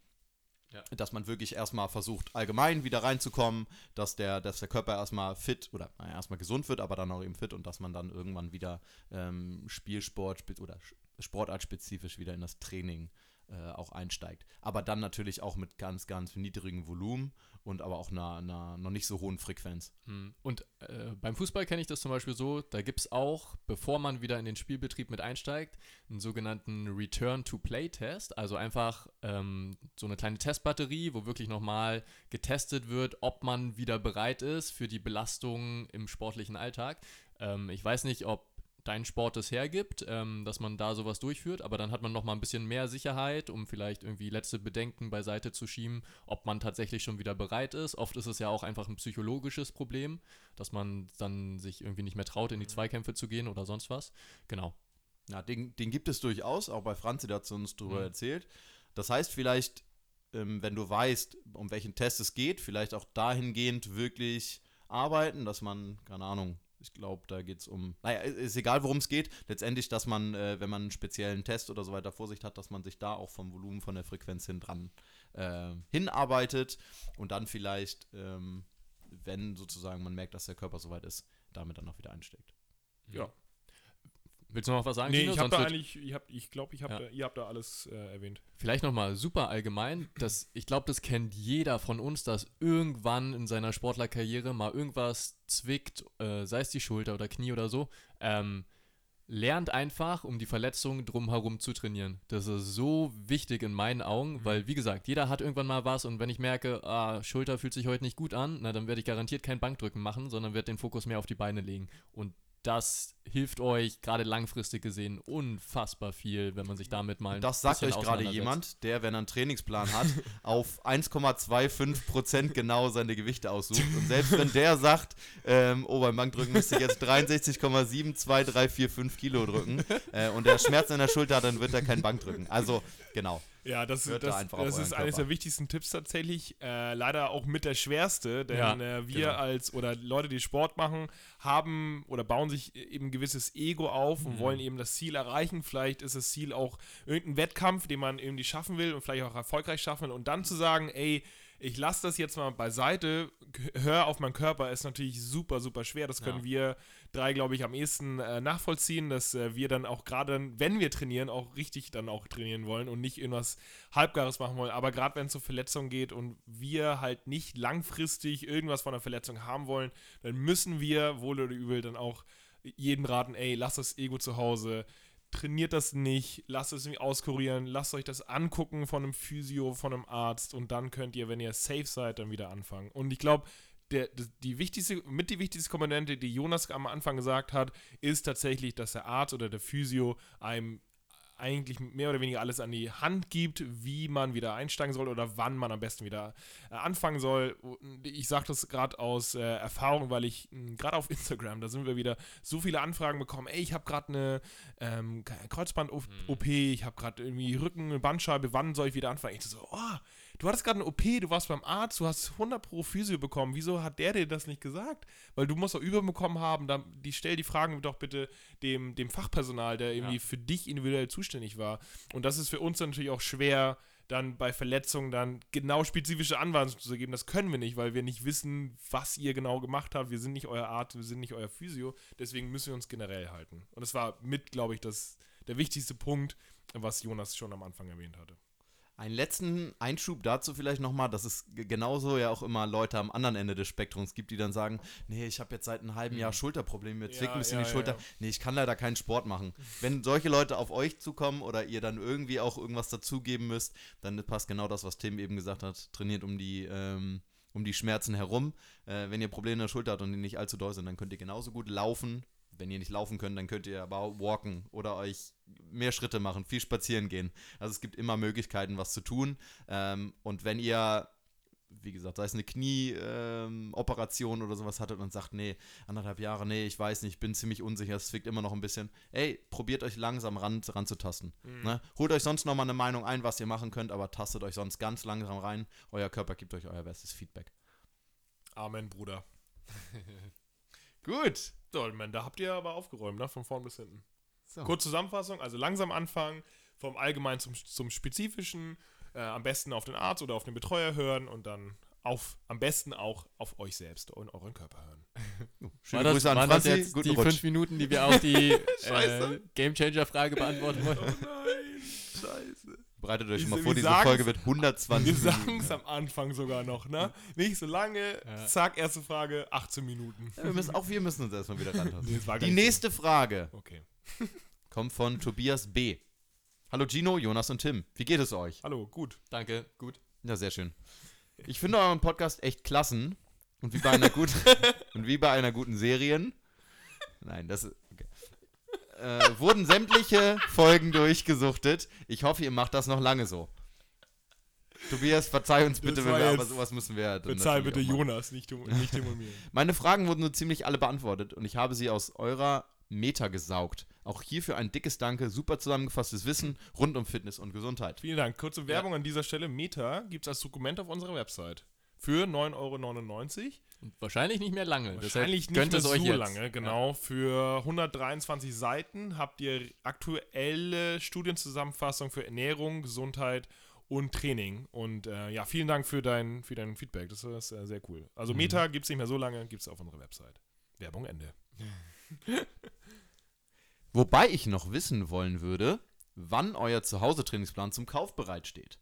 ja. Dass man wirklich erstmal versucht, allgemein wieder reinzukommen, dass der, dass der Körper erstmal fit oder naja, erstmal gesund wird, aber dann auch eben fit und dass man dann irgendwann wieder ähm, Spielsport oder sportartspezifisch wieder in das Training äh, auch einsteigt. Aber dann natürlich auch mit ganz, ganz niedrigem Volumen und aber auch einer, einer noch nicht so hohen Frequenz. Hm. Und äh, beim Fußball kenne ich das zum Beispiel so, da gibt es auch, bevor man wieder in den Spielbetrieb mit einsteigt, einen sogenannten Return-to-Play-Test. Also einfach ähm, so eine kleine Testbatterie, wo wirklich nochmal getestet wird, ob man wieder bereit ist für die Belastung im sportlichen Alltag. Ähm, ich weiß nicht, ob dein Sport es hergibt, ähm, dass man da sowas durchführt, aber dann hat man noch mal ein bisschen mehr Sicherheit, um vielleicht irgendwie letzte Bedenken beiseite zu schieben, ob man tatsächlich schon wieder bereit ist. Oft ist es ja auch einfach ein psychologisches Problem, dass man dann sich irgendwie nicht mehr traut, in die mhm. Zweikämpfe zu gehen oder sonst was. Genau. Ja, den, den gibt es durchaus, auch bei Franzi, der hat uns darüber mhm. erzählt. Das heißt vielleicht, ähm, wenn du weißt, um welchen Test es geht, vielleicht auch dahingehend wirklich arbeiten, dass man, keine Ahnung, ich glaube, da geht es um, naja, ist egal, worum es geht. Letztendlich, dass man, äh, wenn man einen speziellen Test oder so weiter vor sich hat, dass man sich da auch vom Volumen, von der Frequenz hin dran äh, hinarbeitet und dann vielleicht, ähm, wenn sozusagen man merkt, dass der Körper soweit ist, damit dann auch wieder einsteckt. Ja. Willst du noch was sagen? Nee, Kino? ich habe da eigentlich, ich glaube, ich glaub, ich hab ja. ihr habt da alles äh, erwähnt. Vielleicht nochmal super allgemein, dass, ich glaube, das kennt jeder von uns, dass irgendwann in seiner Sportlerkarriere mal irgendwas zwickt, äh, sei es die Schulter oder Knie oder so. Ähm, lernt einfach, um die Verletzung drumherum zu trainieren. Das ist so wichtig in meinen Augen, mhm. weil, wie gesagt, jeder hat irgendwann mal was und wenn ich merke, ah, Schulter fühlt sich heute nicht gut an, na, dann werde ich garantiert kein Bankdrücken machen, sondern werde den Fokus mehr auf die Beine legen. Und das hilft euch gerade langfristig gesehen unfassbar viel, wenn man sich damit mal. Das sagt euch gerade jemand, der, wenn er einen Trainingsplan hat, auf 1,25% genau seine Gewichte aussucht. Und selbst wenn der sagt, ähm, oh, beim Bankdrücken müsste ich jetzt 63,72345 Kilo drücken äh, und der Schmerz in der Schulter hat, dann wird er kein Bank drücken. Also, genau. Ja, das, das, da das ist eines der wichtigsten Tipps tatsächlich. Äh, leider auch mit der schwerste, denn ja, äh, wir genau. als oder Leute, die Sport machen, haben oder bauen sich eben ein gewisses Ego auf und mhm. wollen eben das Ziel erreichen. Vielleicht ist das Ziel auch irgendein Wettkampf, den man irgendwie schaffen will und vielleicht auch erfolgreich schaffen will. Und dann zu sagen, ey, ich lasse das jetzt mal beiseite, hör auf meinen Körper, ist natürlich super, super schwer. Das können ja. wir drei, glaube ich, am ehesten äh, nachvollziehen, dass äh, wir dann auch gerade, wenn wir trainieren, auch richtig dann auch trainieren wollen und nicht irgendwas Halbgares machen wollen. Aber gerade wenn es um Verletzungen geht und wir halt nicht langfristig irgendwas von der Verletzung haben wollen, dann müssen wir, wohl oder übel, dann auch jedem raten, ey, lass das Ego zu Hause, trainiert das nicht, lasst es irgendwie auskurieren, lasst euch das angucken von einem Physio, von einem Arzt und dann könnt ihr, wenn ihr safe seid, dann wieder anfangen. Und ich glaube, der, die wichtigste, mit die wichtigste Komponente, die Jonas am Anfang gesagt hat, ist tatsächlich, dass der Arzt oder der Physio einem eigentlich mehr oder weniger alles an die Hand gibt, wie man wieder einsteigen soll oder wann man am besten wieder äh, anfangen soll. Ich sage das gerade aus äh, Erfahrung, weil ich hm, gerade auf Instagram, da sind wir wieder so viele Anfragen bekommen. Ey, ich habe gerade eine ähm, Kreuzband-OP, mhm. ich habe gerade irgendwie Rücken, Bandscheibe, wann soll ich wieder anfangen? Ich so, oh, du hattest gerade eine OP, du warst beim Arzt, du hast 100 pro Physio bekommen. Wieso hat der dir das nicht gesagt? Weil du musst doch Übung bekommen haben. Dann, die stell die Fragen doch bitte dem, dem Fachpersonal, der irgendwie Ja. für dich individuell zuständig war. Und das ist für uns natürlich auch schwer, dann bei Verletzungen dann genau spezifische Anweisungen zu geben. Das können wir nicht, weil wir nicht wissen, was ihr genau gemacht habt. Wir sind nicht euer Arzt, wir sind nicht euer Physio. Deswegen müssen wir uns generell halten. Und das war mit, glaube ich, das, der wichtigste Punkt, was Jonas schon am Anfang erwähnt hatte. Einen letzten Einschub dazu vielleicht nochmal, dass es genauso ja auch immer Leute am anderen Ende des Spektrums gibt, die dann sagen, nee, ich habe jetzt seit einem halben Jahr Schulterprobleme, mir zwickt Mhm. Ja, ein bisschen ja, die ja, Schulter. ja. Nee, ich kann leider keinen Sport machen. Wenn solche Leute auf euch zukommen oder ihr dann irgendwie auch irgendwas dazugeben müsst, dann passt genau das, was Tim eben gesagt hat, trainiert um die, ähm, um die Schmerzen herum. Äh, wenn ihr Probleme in der Schulter habt und die nicht allzu doll sind, dann könnt ihr genauso gut laufen. Wenn ihr nicht laufen könnt, dann könnt ihr aber auch walken oder euch mehr Schritte machen, viel spazieren gehen. Also es gibt immer Möglichkeiten, was zu tun. Ähm, und wenn ihr, wie gesagt, sei es eine Knie-Operation oder sowas hattet und sagt, nee, anderthalb Jahre, nee, ich weiß nicht, ich bin ziemlich unsicher, es zwickt immer noch ein bisschen. Ey, probiert euch langsam ran, ranzutasten. Ne? Holt euch sonst nochmal eine Meinung ein, was ihr machen könnt, aber tastet euch sonst ganz langsam rein. Euer Körper gibt euch euer bestes Feedback. Amen, Bruder. Gut. So, man, da habt ihr aber aufgeräumt, ne? Von vorn bis hinten. So. Kurz Zusammenfassung, also langsam anfangen, vom Allgemeinen zum, zum Spezifischen, äh, am besten auf den Arzt oder auf den Betreuer hören und dann auf, am besten auch auf euch selbst und euren Körper hören. Schöne War das, Grüße an waren das Franzi. jetzt Guten die Rutsch. fünf Minuten, die wir auf die äh, Scheiße. Gamechanger-Frage beantworten wollten? nein, scheiße. Bereitet euch Wir- schon mal wir vor, diese Folge wird 120 Wir Minuten. sagen es am Anfang sogar noch, ne? Nicht so lange, Ja. zack, erste Frage, 18 Minuten. Ja, wir müssen, auch wir müssen uns erstmal wieder rantasten. Nee, Die nicht so. nächste Frage Okay. kommt von Tobias B. Hallo Gino, Jonas und Tim. Wie geht es euch? Hallo, gut. Danke, gut. Ja, sehr schön. Ich finde euren Podcast echt klassen. Und wie bei einer guten, und wie bei einer guten Serien. Nein, das ist. Okay. Äh, wurden sämtliche Folgen durchgesuchtet. Ich hoffe, ihr macht das noch lange so. Tobias, verzeih uns bitte, wenn wir, aber sowas müssen wir natürlich bitte. Jonas, nicht, nicht Tim und mir. Meine Fragen wurden so ziemlich alle beantwortet und ich habe sie aus eurer Meta gesaugt. Auch hierfür ein dickes Danke, super zusammengefasstes Wissen rund um Fitness und Gesundheit. Vielen Dank. Kurze Werbung an dieser Stelle. Meta gibt es als Dokument auf unserer Website. Für 9,99 Euro. Und wahrscheinlich nicht mehr lange. Wahrscheinlich nicht mehr es euch so jetzt. lange, genau. Für 123 Seiten habt ihr aktuelle Studienzusammenfassung für Ernährung, Gesundheit und Training. Und äh, ja, vielen Dank für dein, für dein Feedback. Das ist äh, sehr cool. Also Mhm. Meta gibt es nicht mehr so lange, gibt es auf unserer Website. Werbung Ende. Wobei ich noch wissen wollen würde, wann euer Zuhause-Trainingsplan zum Kauf bereitsteht.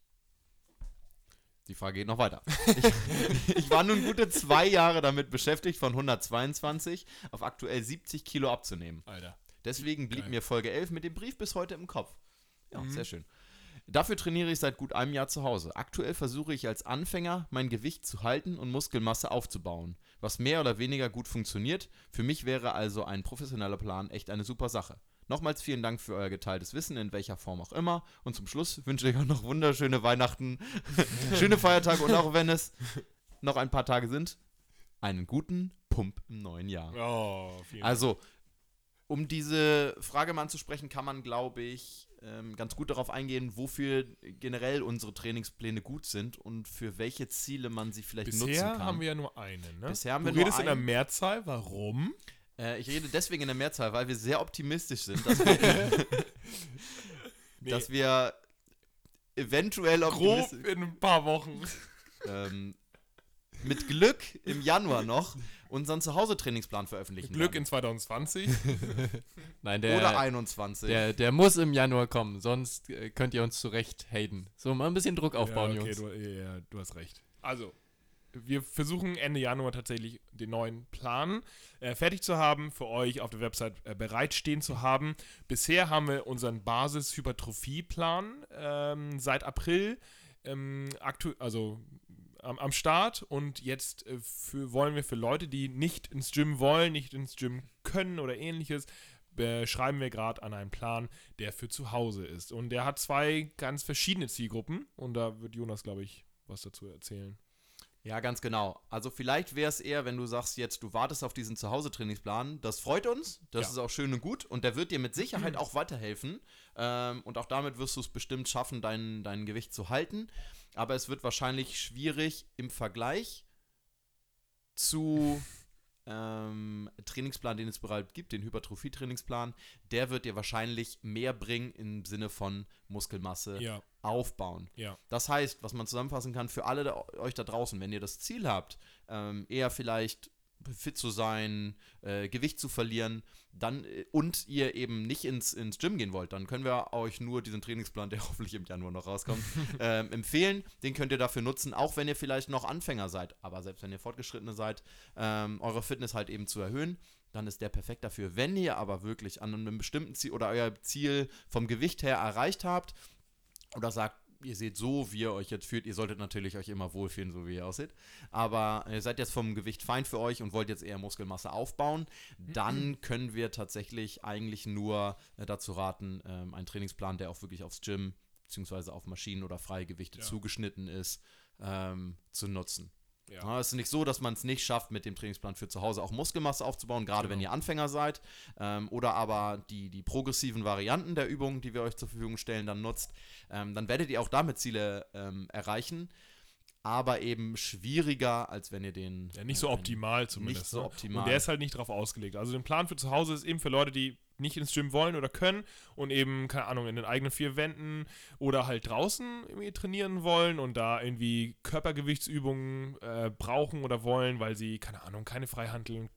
Die Frage geht noch weiter. Ich, ich war nun gute zwei Jahre damit beschäftigt, von 122 auf aktuell 70 Kilo abzunehmen. Alter. Deswegen blieb Geil. mir Folge 11 mit dem Brief bis heute im Kopf. Ja, Mhm. sehr schön. Dafür trainiere ich seit gut einem Jahr zu Hause. Aktuell versuche ich als Anfänger mein Gewicht zu halten und Muskelmasse aufzubauen, was mehr oder weniger gut funktioniert. Für mich wäre also ein professioneller Plan echt eine super Sache. Nochmals vielen Dank für euer geteiltes Wissen, in welcher Form auch immer. Und zum Schluss wünsche ich euch noch wunderschöne Weihnachten, schöne Feiertage und auch wenn es noch ein paar Tage sind, einen guten Pump im neuen Jahr. Oh, vielen Also, um diese Frage mal anzusprechen, kann man, glaube ich, ähm, ganz gut darauf eingehen, wofür generell unsere Trainingspläne gut sind und für welche Ziele man sie vielleicht nutzen Bisher kann. haben wir ja nur einen, ne? Bisher haben du wir nur redest in der einen. Mehrzahl, warum? äh, ich rede deswegen in der Mehrzahl, weil wir sehr optimistisch sind, dass wir, Nee, dass wir eventuell grob in ein paar Wochen. ähm, mit Glück im Januar noch unseren Zuhause-Trainingsplan veröffentlichen Glück werden. in 2020. Nein, der, Oder 21. der, der muss im Januar kommen, sonst äh, könnt ihr uns zurecht haten. So, mal ein bisschen Druck aufbauen, ja, okay, Jungs. du, ja, du hast recht. Also, wir versuchen Ende Januar tatsächlich den neuen Plan äh, fertig zu haben, für euch auf der Website äh, bereitstehen zu haben. Bisher haben wir unseren Basis-Hypertrophie-Plan ähm, seit April ähm, aktu also am, am Start und jetzt äh, für, wollen wir für Leute, die nicht ins Gym wollen, nicht ins Gym können oder ähnliches, äh, schreiben wir gerade an einen Plan, der für zu Hause ist. Und der hat zwei ganz verschiedene Zielgruppen und da wird Jonas, glaube ich, was dazu erzählen. Ja, ganz genau. Also vielleicht wäre es eher, wenn du sagst jetzt, du wartest auf diesen Zuhause-Trainingsplan. Das freut uns, das Ja. ist auch schön und gut und der wird dir mit Sicherheit auch weiterhelfen. Ähm, und auch damit wirst du es bestimmt schaffen, dein, dein Gewicht zu halten. Aber es wird wahrscheinlich schwierig im Vergleich zu ähm, Trainingsplan, den es bereits gibt, den Hypertrophie-Trainingsplan, der wird dir wahrscheinlich mehr bringen im Sinne von Muskelmasse Ja, aufbauen. ja. Das heißt, was man zusammenfassen kann für alle da, euch da draußen, wenn ihr das Ziel habt, ähm, eher vielleicht fit zu sein, äh, Gewicht zu verlieren, dann äh, und ihr eben nicht ins, ins Gym gehen wollt, dann können wir euch nur diesen Trainingsplan, der hoffentlich im Januar noch rauskommt, ähm, empfehlen. Den könnt ihr dafür nutzen, auch wenn ihr vielleicht noch Anfänger seid, aber selbst wenn ihr Fortgeschrittene seid, ähm, eure Fitness halt eben zu erhöhen. Dann ist der perfekt dafür. Wenn ihr aber wirklich an einem bestimmten Ziel oder euer Ziel vom Gewicht her erreicht habt, oder sagt, ihr seht so, wie ihr euch jetzt fühlt, ihr solltet natürlich euch immer wohlfühlen, so wie ihr aussieht, aber ihr seid jetzt vom Gewicht fein für euch und wollt jetzt eher Muskelmasse aufbauen, dann können wir tatsächlich eigentlich nur äh, dazu raten, ähm, einen Trainingsplan, der auch wirklich aufs Gym beziehungsweise auf Maschinen oder freie Gewichte Ja. zugeschnitten ist, ähm, zu nutzen. Ja. Es ist nicht so, dass man es nicht schafft, mit dem Trainingsplan für zu Hause auch Muskelmasse aufzubauen, gerade wenn Genau. ihr Anfänger seid. Ähm, oder aber die, die progressiven Varianten der Übungen, die wir euch zur Verfügung stellen, dann nutzt. Ähm, dann werdet ihr auch damit Ziele ähm, erreichen. Aber eben schwieriger, als wenn ihr den. Ja, nicht so äh, optimal zumindest. Nicht so ne? optimal. Und der ist halt nicht drauf ausgelegt. Also der Plan für zu Hause ist eben für Leute, die nicht ins Gym wollen oder können und eben, keine Ahnung, in den eigenen vier Wänden oder halt draußen irgendwie trainieren wollen und da irgendwie Körpergewichtsübungen äh, brauchen oder wollen, weil sie, keine Ahnung, keine Freihandeln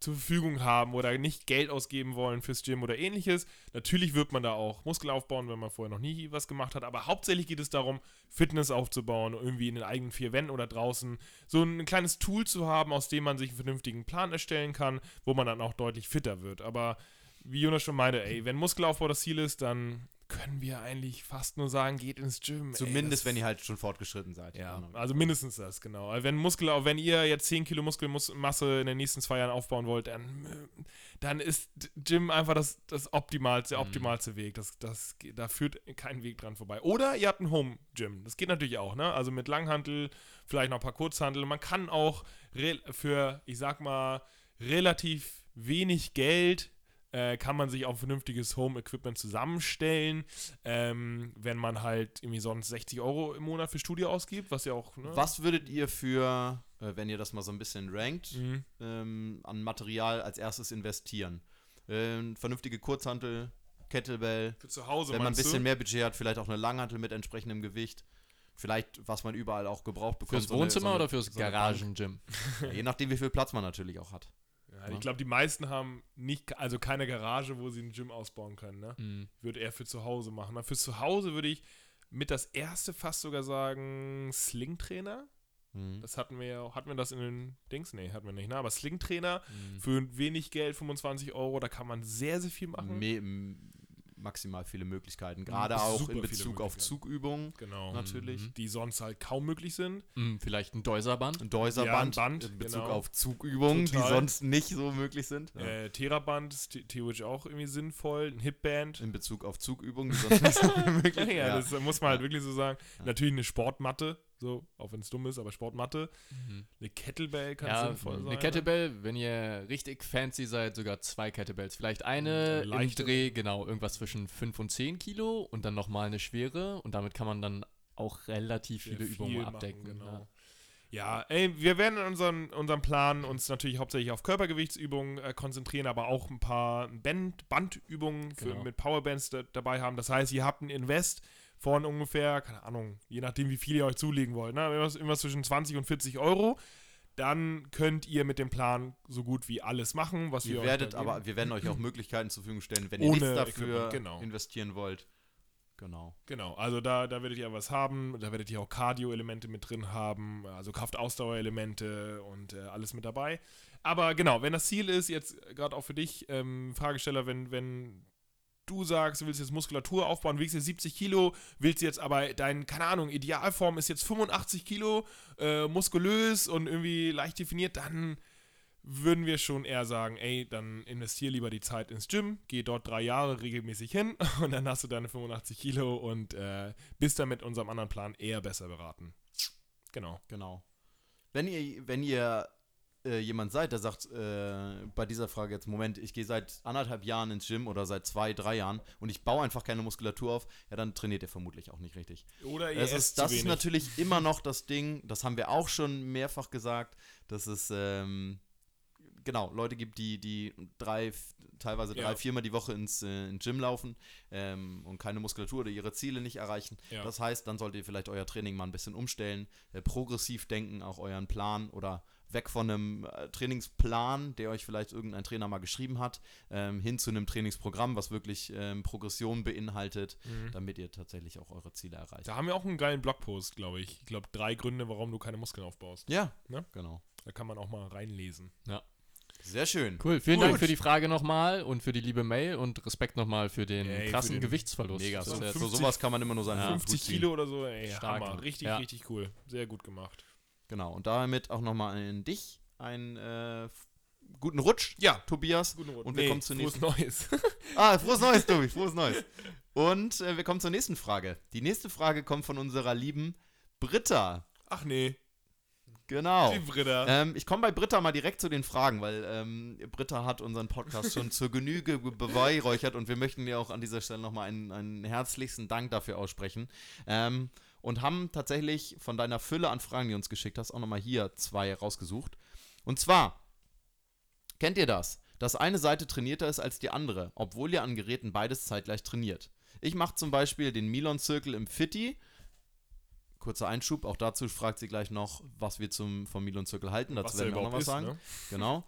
zur Verfügung haben oder nicht Geld ausgeben wollen fürs Gym oder ähnliches. Natürlich wird man da auch Muskel aufbauen, wenn man vorher noch nie was gemacht hat, aber hauptsächlich geht es darum, Fitness aufzubauen, irgendwie in den eigenen vier Wänden oder draußen so ein kleines Tool zu haben, aus dem man sich einen vernünftigen Plan erstellen kann, wo man dann auch deutlich fitter wird. Aber wie Jonas schon meinte, ey, wenn Muskelaufbau das Ziel ist, dann können wir eigentlich fast nur sagen, geht ins Gym. ey, Zumindest, das- wenn ihr halt schon fortgeschritten seid. ja, Genau. also mindestens das, genau. Wenn Muskel, wenn ihr jetzt 10 Kilo Muskelmasse in den nächsten zwei Jahren aufbauen wollt, dann, dann ist Gym einfach das, das optimalste, der Mhm. optimalste Weg. Das, das, da führt kein Weg dran vorbei. Oder ihr habt ein Home-Gym. Das geht natürlich auch, ne? Also mit Langhantel, vielleicht noch ein paar Kurzhantel. Man kann auch für, ich sag mal, relativ wenig Geld äh, kann man sich auch ein vernünftiges Home-Equipment zusammenstellen, ähm, wenn man halt irgendwie sonst 60 Euro im Monat für Studio ausgibt, was ja auch, ne? Was würdet ihr für, äh, wenn ihr das mal so ein bisschen rankt, Mhm. ähm, an Material als erstes investieren? Ähm, vernünftige Kurzhantel, Kettlebell, Für zu Hause, wenn man ein bisschen du? mehr Budget hat, vielleicht auch eine Langhantel mit entsprechendem Gewicht. Vielleicht, was man überall auch gebraucht bekommt. Fürs so eine- Wohnzimmer so eine- oder fürs so Garagen-Gym? Ja, je nachdem, wie viel Platz man natürlich auch hat. Ja, ich glaube, die meisten haben nicht, also keine Garage, wo sie ein Gym ausbauen können, ne? Mhm. Würde er für zu Hause machen. Für zu Hause würde ich mit das erste fast sogar sagen, Slingtrainer. Mhm. Das hatten wir ja, hatten wir das in den Dings? Nee, hatten wir nicht, ne? Aber Slingtrainer Mhm. für wenig Geld, 25 Euro, da kann man sehr, sehr viel machen. Me maximal viele Möglichkeiten. Gerade Super auch in Bezug auf. Zugübungen. Genau. Natürlich. Mhm. Die sonst halt kaum möglich sind. Mhm, vielleicht ein Deuserband. Ein Deuserband Ja, ein Band, in Bezug genau. auf Zugübungen, die Total. sonst nicht so möglich sind. Ja. Äh, Theraband ist the- theoretisch auch irgendwie sinnvoll. Ein Hipband. In Bezug auf Zugübungen, die sonst nicht so möglich Ja, sind. ja, das muss man halt Ja. wirklich so sagen. Ja. Natürlich eine Sportmatte, so, auch wenn es dumm ist, aber Sportmatte. Mhm. Eine Kettlebell kann Ja, sinnvoll sein. eine Kettlebell, wenn ihr richtig fancy seid, sogar zwei Kettlebells. Vielleicht eine im Leichte. Dreh, genau, irgendwas zwischen 5 und 10 Kilo und dann nochmal eine schwere und damit kann man dann auch relativ viele viel Übungen machen, abdecken. genau. Ja. Ja, ey, wir werden in unserem, unserem Plan uns natürlich hauptsächlich auf Körpergewichtsübungen äh, konzentrieren, aber auch ein paar Band, Bandübungen für, Genau. mit Powerbands da, dabei haben. Das heißt, ihr habt einen Invest von ungefähr, keine Ahnung, je nachdem, wie viel ihr euch zulegen wollt, ne? irgendwas, irgendwas zwischen 20 und 40 Euro. Dann könnt ihr mit dem Plan so gut wie alles machen, was Ihr euch werdet aber, wir werden euch auch Möglichkeiten zur Verfügung stellen, wenn ihr Ohne nichts dafür genau. investieren wollt. Genau. Genau, also da, da werdet ihr was haben, da werdet ihr auch Cardio-Elemente mit drin haben, also Kraftausdauer-Elemente und äh, alles mit dabei. Aber genau, wenn das Ziel ist, jetzt gerade auch für dich, ähm, Fragesteller, wenn, wenn du sagst, du willst jetzt Muskulatur aufbauen, wiegst jetzt 70 Kilo, willst jetzt aber dein, keine Ahnung, Idealform ist jetzt 85 Kilo, äh, muskulös und irgendwie leicht definiert, dann würden wir schon eher sagen, ey, dann investier lieber die Zeit ins Gym, geh dort drei Jahre regelmäßig hin und dann hast du deine 85 Kilo und äh, bist dann mit unserem anderen Plan eher besser beraten. Genau. Genau. Wenn ihr, wenn ihr äh, jemand seid, der sagt äh, bei dieser Frage jetzt, Moment, ich gehe seit anderthalb Jahren ins Gym oder seit zwei, drei Jahren und ich baue einfach keine Muskulatur auf, ja, dann trainiert ihr vermutlich auch nicht richtig. Oder ihr Das, ist, das ist natürlich immer noch das Ding, das haben wir auch schon mehrfach gesagt, dass es ähm, genau Leute gibt, die, die drei, teilweise drei, Ja. viermal die Woche ins, äh, ins Gym laufen ähm, und keine Muskulatur oder ihre Ziele nicht erreichen. Ja. Das heißt, dann solltet ihr vielleicht euer Training mal ein bisschen umstellen, äh, progressiv denken, auch euren Plan oder weg von einem äh, Trainingsplan, der euch vielleicht irgendein Trainer mal geschrieben hat, ähm, hin zu einem Trainingsprogramm, was wirklich ähm, Progression beinhaltet, Mhm. damit ihr tatsächlich auch eure Ziele erreicht. Da haben wir auch einen geilen Blogpost, glaube ich. Ich glaube, drei Gründe, warum du keine Muskeln aufbaust. Ja, Ne? genau. Da kann man auch mal reinlesen. Sehr schön. Cool, vielen Gut. Dank für die Frage nochmal und für die liebe Mail und Respekt nochmal für den Ey, für krassen den- Gewichtsverlust. Mega. So, ist ja für 50 sowas kann man immer nur Ja. Hut 50 ziehen. Kilo oder so, ey, Stark. Hammer. Richtig, Ja. richtig cool. Sehr gut gemacht. Genau. Und damit auch nochmal an dich einen äh, guten Rutsch, Ja. Tobias. Guten Rutsch. Und wir kommen zur frohes Neues. Ah, frohes Neues, Tobi, frohes Neues. Und äh, wir kommen zur nächsten Frage. Die nächste Frage kommt von unserer lieben Britta. Ach nee, Genau. die Britta. Ähm, ich komme bei Britta mal direkt zu den Fragen, weil ähm, Britta hat unseren Podcast schon zur Genüge be- beweihräuchert und wir möchten ihr auch an dieser Stelle nochmal einen, einen herzlichsten Dank dafür aussprechen. Ähm, und haben tatsächlich von deiner Fülle an Fragen, die du uns geschickt hast, auch nochmal hier zwei rausgesucht. Und zwar, kennt ihr das? Dass eine Seite trainierter ist als die andere, obwohl ihr an Geräten beides zeitgleich trainiert. Ich mache zum Beispiel den Milon-Zirkel im Fitti. Kurzer Einschub, auch dazu fragt sie gleich noch, was wir zum, vom Milon-Zirkel halten. Dazu werden wir auch noch was überhaupt sagen. ist, ne? Genau.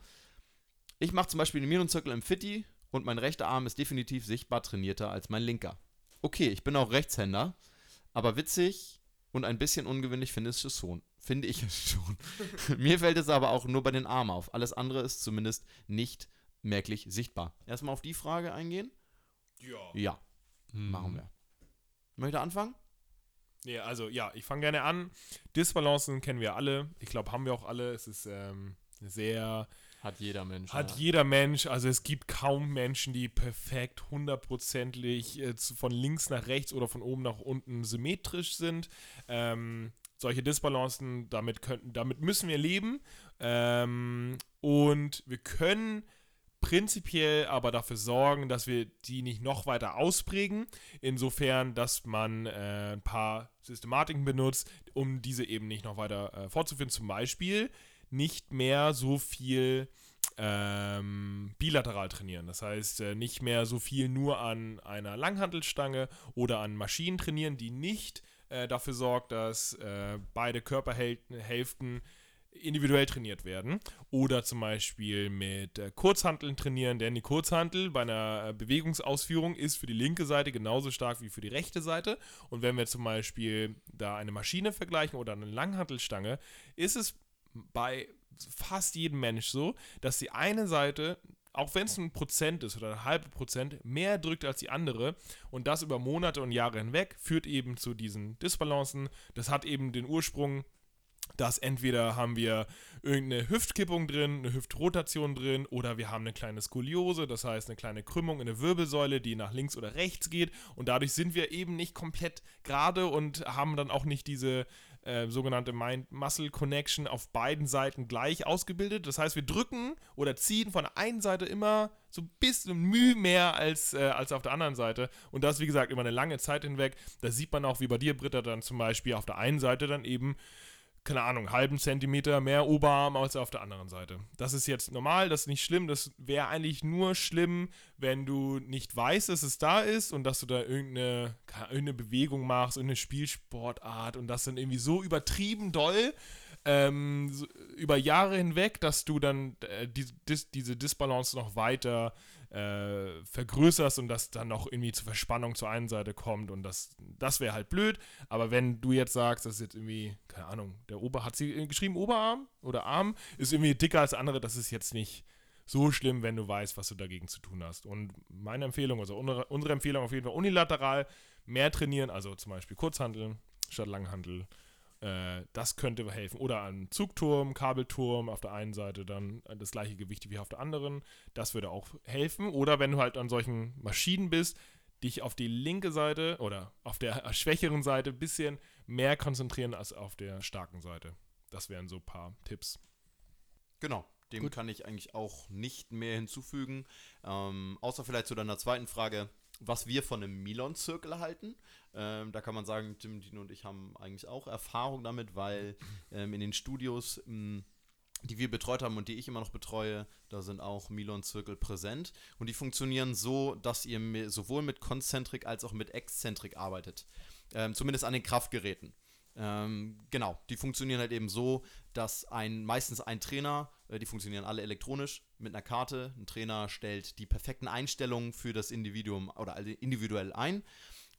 Ich mache zum Beispiel den Milon-Zirkel im Fitti und mein rechter Arm ist definitiv sichtbar trainierter als mein linker. Okay, ich bin auch Rechtshänder, aber witzig und ein bisschen ungewöhnlich finde ich es schon. Finde ich es schon. Mir fällt es aber auch nur bei den Armen auf. Alles andere ist zumindest nicht merklich sichtbar. Erstmal auf die Frage eingehen? Ja. Ja, Hm. machen wir. Möchte anfangen? Nee, also ja, ich fange gerne an. Disbalancen kennen wir alle. Ich glaube, haben wir auch alle. Es ist ähm, sehr Hat jeder Mensch. Hat ja. jeder Mensch, also es gibt kaum Menschen, die perfekt hundertprozentig äh, von links nach rechts oder von oben nach unten symmetrisch sind. Ähm, solche Disbalancen, damit, könnten, damit müssen wir leben. Ähm, und wir können prinzipiell aber dafür sorgen, dass wir die nicht noch weiter ausprägen. Insofern, dass man äh, ein paar Systematiken benutzt, um diese eben nicht noch weiter äh, fortzuführen. Zum Beispiel nicht mehr so viel ähm, bilateral trainieren. Das heißt, äh, nicht mehr so viel nur an einer Langhantelstange oder an Maschinen trainieren, die nicht äh, dafür sorgt, dass äh, beide Körperhälften individuell trainiert werden. Oder zum Beispiel mit äh, Kurzhanteln trainieren, denn die Kurzhantel bei einer äh, Bewegungsausführung ist für die linke Seite genauso stark wie für die rechte Seite. Und wenn wir zum Beispiel da eine Maschine vergleichen oder eine Langhantelstange, ist es bei fast jedem Mensch so, dass die eine Seite, auch wenn es ein Prozent ist oder ein halbe Prozent, mehr drückt als die andere und das über Monate und Jahre hinweg führt eben zu diesen Disbalancen. Das hat eben den Ursprung, dass entweder haben wir irgendeine Hüftkippung drin, eine Hüftrotation drin oder wir haben eine kleine Skoliose, das heißt eine kleine Krümmung in der Wirbelsäule, die nach links oder rechts geht und dadurch sind wir eben nicht komplett gerade und haben dann auch nicht diese äh, sogenannte Mind-Muscle-Connection auf beiden Seiten gleich ausgebildet. Das heißt, wir drücken oder ziehen von der einen Seite immer so ein bisschen Mühe mehr als, äh, als auf der anderen Seite. Und das, wie gesagt, über eine lange Zeit hinweg. Da sieht man auch, wie bei dir, Britta, dann zum Beispiel auf der einen Seite dann eben keine Ahnung, halben Zentimeter mehr Oberarm als auf der anderen Seite. Das ist jetzt normal, das ist nicht schlimm. Das wäre eigentlich nur schlimm, wenn du nicht weißt, dass es da ist und dass du da irgendeine, irgendeine Bewegung machst, irgendeine Spielsportart und das dann irgendwie so übertrieben doll ähm, über Jahre hinweg, dass du dann äh, die, dis, diese Disbalance noch weiter äh, vergrößerst und das dann noch irgendwie zur Verspannung zur einen Seite kommt und das, das wäre halt blöd. Aber wenn du jetzt sagst, das ist jetzt irgendwie, keine Ahnung, der Ober, hat sie geschrieben Oberarm oder Arm, ist irgendwie dicker als der andere, das ist jetzt nicht so schlimm, wenn du weißt, was du dagegen zu tun hast. Und meine Empfehlung, also unsere, Empfehlung auf jeden Fall unilateral mehr trainieren, also zum Beispiel Kurzhanteln statt Langhantel. Äh, das könnte helfen. Oder ein Zugturm, Kabelturm auf der einen Seite, dann das gleiche Gewicht wie auf der anderen. Das würde auch helfen. Oder wenn du halt an solchen Maschinen bist, dich auf die linke Seite oder auf der schwächeren Seite ein bisschen mehr konzentrieren als auf der starken Seite. Das wären so ein paar Tipps. Genau, dem Gut. kann ich eigentlich auch nicht mehr hinzufügen. Ähm, außer vielleicht zu deiner zweiten Frage, was wir von einem Milon-Zirkel halten. Ähm, da kann man sagen, Tim, Dino und ich haben eigentlich auch Erfahrung damit, weil ähm, in den Studios, mh, die wir betreut haben und die ich immer noch betreue, da sind auch Milon-Zirkel präsent. Und die funktionieren so, dass ihr sowohl mit Konzentrik als auch mit Exzentrik arbeitet. Ähm, zumindest an den Kraftgeräten. Ähm, genau, die funktionieren halt eben so, dass ein meistens ein Trainer, äh, die funktionieren alle elektronisch mit einer Karte. Ein Trainer stellt die perfekten Einstellungen für das Individuum oder individuell ein.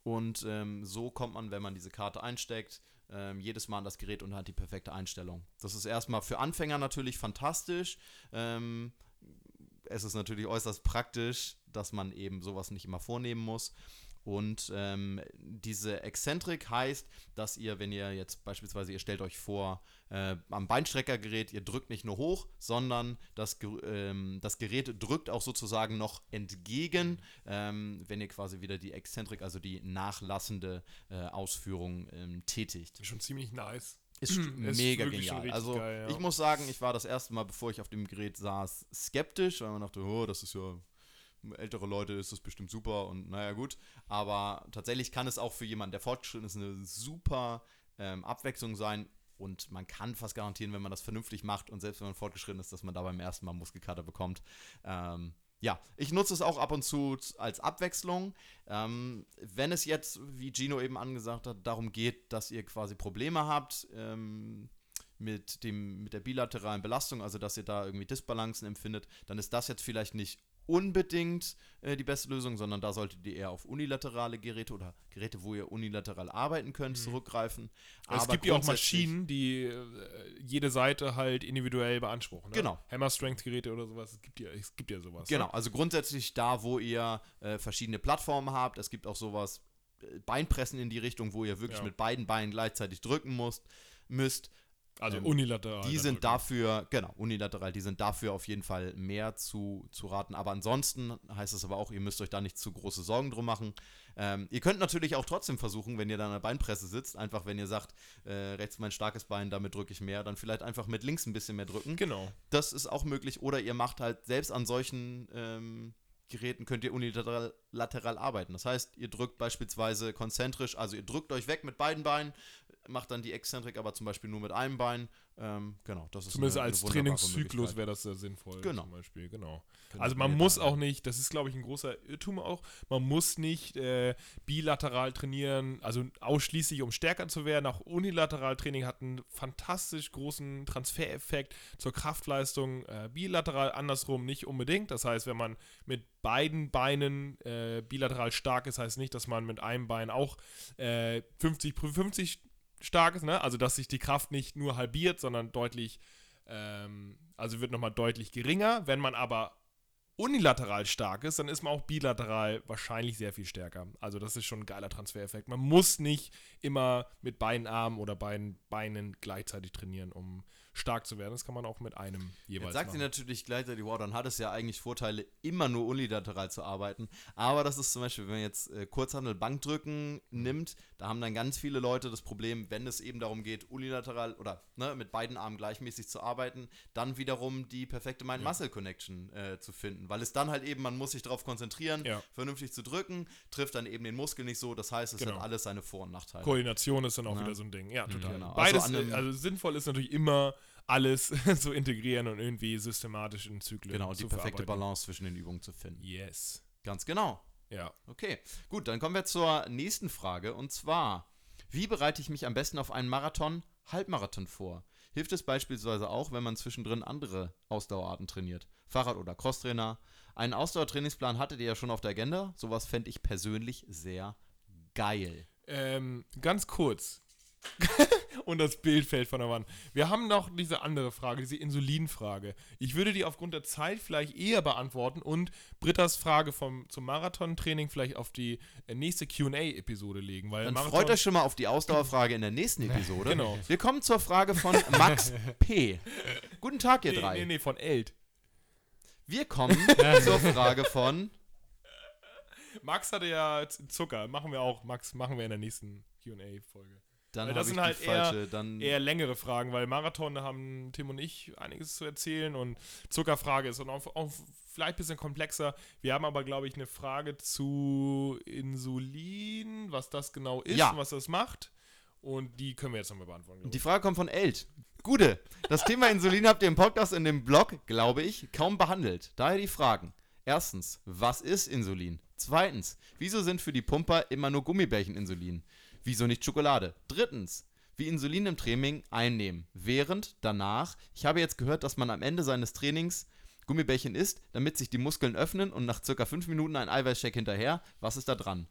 Und ähm, so kommt man, wenn man diese Karte einsteckt, ähm, jedes Mal an das Gerät und hat die perfekte Einstellung. Das ist erstmal für Anfänger natürlich fantastisch. Ähm, es ist natürlich äußerst praktisch, dass man eben sowas nicht immer vornehmen muss. Und ähm, diese Exzentrik heißt, dass ihr, wenn ihr jetzt beispielsweise, ihr stellt euch vor, äh, am Beinstreckergerät, ihr drückt nicht nur hoch, sondern das, ähm, das Gerät drückt auch sozusagen noch entgegen, ähm, wenn ihr quasi wieder die Exzentrik, also die nachlassende äh, Ausführung ähm, tätigt. Schon ziemlich nice. Ist Ist mega genial. Also geil, ja. ich muss sagen, ich war das erste Mal, bevor ich auf dem Gerät saß, skeptisch, weil man dachte, oh, das ist ja ältere Leute ist das bestimmt super und naja gut. Aber tatsächlich kann es auch für jemanden, der fortgeschritten ist, eine super ähm, Abwechslung sein. Und man kann fast garantieren, wenn man das vernünftig macht und selbst wenn man fortgeschritten ist, dass man da beim ersten Mal Muskelkater bekommt. Ähm, ja, ich nutze es auch ab und zu als Abwechslung. Ähm, wenn es jetzt, wie Gino eben angesagt hat, darum geht, dass ihr quasi Probleme habt ähm, mit, dem, mit der bilateralen Belastung, also dass ihr da irgendwie Disbalancen empfindet, dann ist das jetzt vielleicht nicht unbedingt äh, die beste Lösung, sondern da solltet ihr eher auf unilaterale Geräte oder Geräte, wo ihr unilateral arbeiten könnt, zurückgreifen. es Aber gibt ja auch Maschinen, die äh, jede Seite halt individuell beanspruchen. Ne? Genau. Hammer Strength Geräte oder sowas. Es gibt ja, es gibt ja sowas. Genau, Ne? also grundsätzlich da, wo ihr äh, verschiedene Plattformen habt. Es gibt auch sowas, äh, Beinpressen in die Richtung, wo ihr wirklich Ja. mit beiden Beinen gleichzeitig drücken musst, müsst. Also Ähm, unilateral. Die sind dafür, genau, unilateral, die sind dafür auf jeden Fall mehr zu, zu raten. Aber ansonsten heißt es aber auch, ihr müsst euch da nicht zu große Sorgen drum machen. Ähm, ihr könnt natürlich auch trotzdem versuchen, wenn ihr da an der Beinpresse sitzt, einfach wenn ihr sagt, äh, rechts mein starkes Bein, damit drücke ich mehr, dann vielleicht einfach mit links ein bisschen mehr drücken. Genau. Das ist auch möglich. Oder ihr macht halt selbst an solchen ähm, Geräten könnt ihr unilateral lateral arbeiten. Das heißt, ihr drückt beispielsweise konzentrisch, also ihr drückt euch weg mit beiden Beinen, macht dann die Exzentrik aber zum Beispiel nur mit einem Bein. Ähm, genau, das ist Zumindest eine- eine als wunderbare Trainingszyklus wäre das sehr sinnvoll. Genau. Zum Beispiel, genau. Also man muss auch nicht, das ist glaube ich ein großer Irrtum auch, man muss nicht äh, bilateral trainieren, also ausschließlich um stärker zu werden. Auch unilateral Training hat einen fantastisch großen Transfereffekt zur Kraftleistung. Äh, bilateral andersrum nicht unbedingt. Das heißt, wenn man mit beiden Beinen äh, bilateral stark ist, heißt nicht, dass man mit einem Bein auch äh, 50 prü 50 stark ist, ne? Also dass sich die Kraft nicht nur halbiert, sondern deutlich ähm, also wird nochmal deutlich geringer. Wenn man aber unilateral stark ist, dann ist man auch bilateral wahrscheinlich sehr viel stärker. Also das ist schon ein geiler Transfereffekt. Man muss nicht immer mit beiden Armen oder beiden Beinen gleichzeitig trainieren, um stark zu werden. Das kann man auch mit einem jeweils Jetzt sagt sie machen. natürlich gleichzeitig, wow, dann hat es ja eigentlich Vorteile, immer nur unilateral zu arbeiten. Aber das ist zum Beispiel, wenn man jetzt äh, Kurzhandel Bankdrücken nimmt, da haben dann ganz viele Leute das Problem, wenn es eben darum geht, unilateral oder ne, mit beiden Armen gleichmäßig zu arbeiten, dann wiederum die perfekte Mind-Muscle-Connection äh, zu finden. Weil es dann halt eben, man muss sich darauf konzentrieren, Ja. vernünftig zu drücken, trifft dann eben den Muskel nicht so. Das heißt, es Genau. hat alles seine Vor- und Nachteile. Koordination ist dann auch Ja. wieder so ein Ding. Ja, total. genau. Also Beides, äh, also sinnvoll ist natürlich immer alles zu integrieren und irgendwie systematisch in Zyklen Genau, die perfekte. Balance zwischen den Übungen zu finden. Yes. Ganz genau. Ja. Okay, gut, dann kommen wir zur nächsten Frage und zwar, wie bereite ich mich am besten auf einen Marathon, Halbmarathon vor? Hilft es beispielsweise auch, wenn man zwischendrin andere Ausdauerarten trainiert? Fahrrad- oder Crosstrainer? Einen Ausdauertrainingsplan hattet ihr ja schon auf der Agenda. Sowas fände ich persönlich sehr geil. Ähm, ganz kurz. Und das Bild fällt von der Wand. Wir haben noch diese andere Frage, diese Insulinfrage. Ich würde die aufgrund der Zeit vielleicht eher beantworten und Brittas Frage vom, zum Marathontraining vielleicht auf die äh, nächste QA-Episode legen. Weil Dann Marathon, freut euch schon mal auf die Ausdauerfrage in der nächsten Episode. Genau. Wir kommen zur Frage von Max P. Guten Tag, ihr Nee, drei. nee, nee, von Elt. Wir kommen zur Frage von Max hatte ja Zucker. Machen wir auch, Max, machen wir in der nächsten QA-Folge. Dann das sind halt die falsche. Eher längere Fragen, weil Marathon, da haben Tim und ich einiges zu erzählen und Zuckerfrage ist auch, auch vielleicht ein bisschen komplexer. Wir haben aber, glaube ich, eine Frage zu Insulin, was das genau ist Ja. und was das macht. Und die können wir jetzt nochmal beantworten. Die. Frage kommt von Elt. Gute. Das Thema Insulin habt ihr im Podcast in dem Blog, glaube ich, kaum behandelt. Daher die Fragen. Erstens, was ist Insulin? Zweitens, wieso sind für die Pumper immer nur Gummibärchen Insulin? Wieso nicht Schokolade? Drittens, wie Insulin im Training einnehmen. Während, danach, ich habe jetzt gehört, dass man am Ende seines Trainings Gummibärchen isst, damit sich die Muskeln öffnen und nach circa fünf Minuten ein Eiweißshake hinterher. Was ist da dran?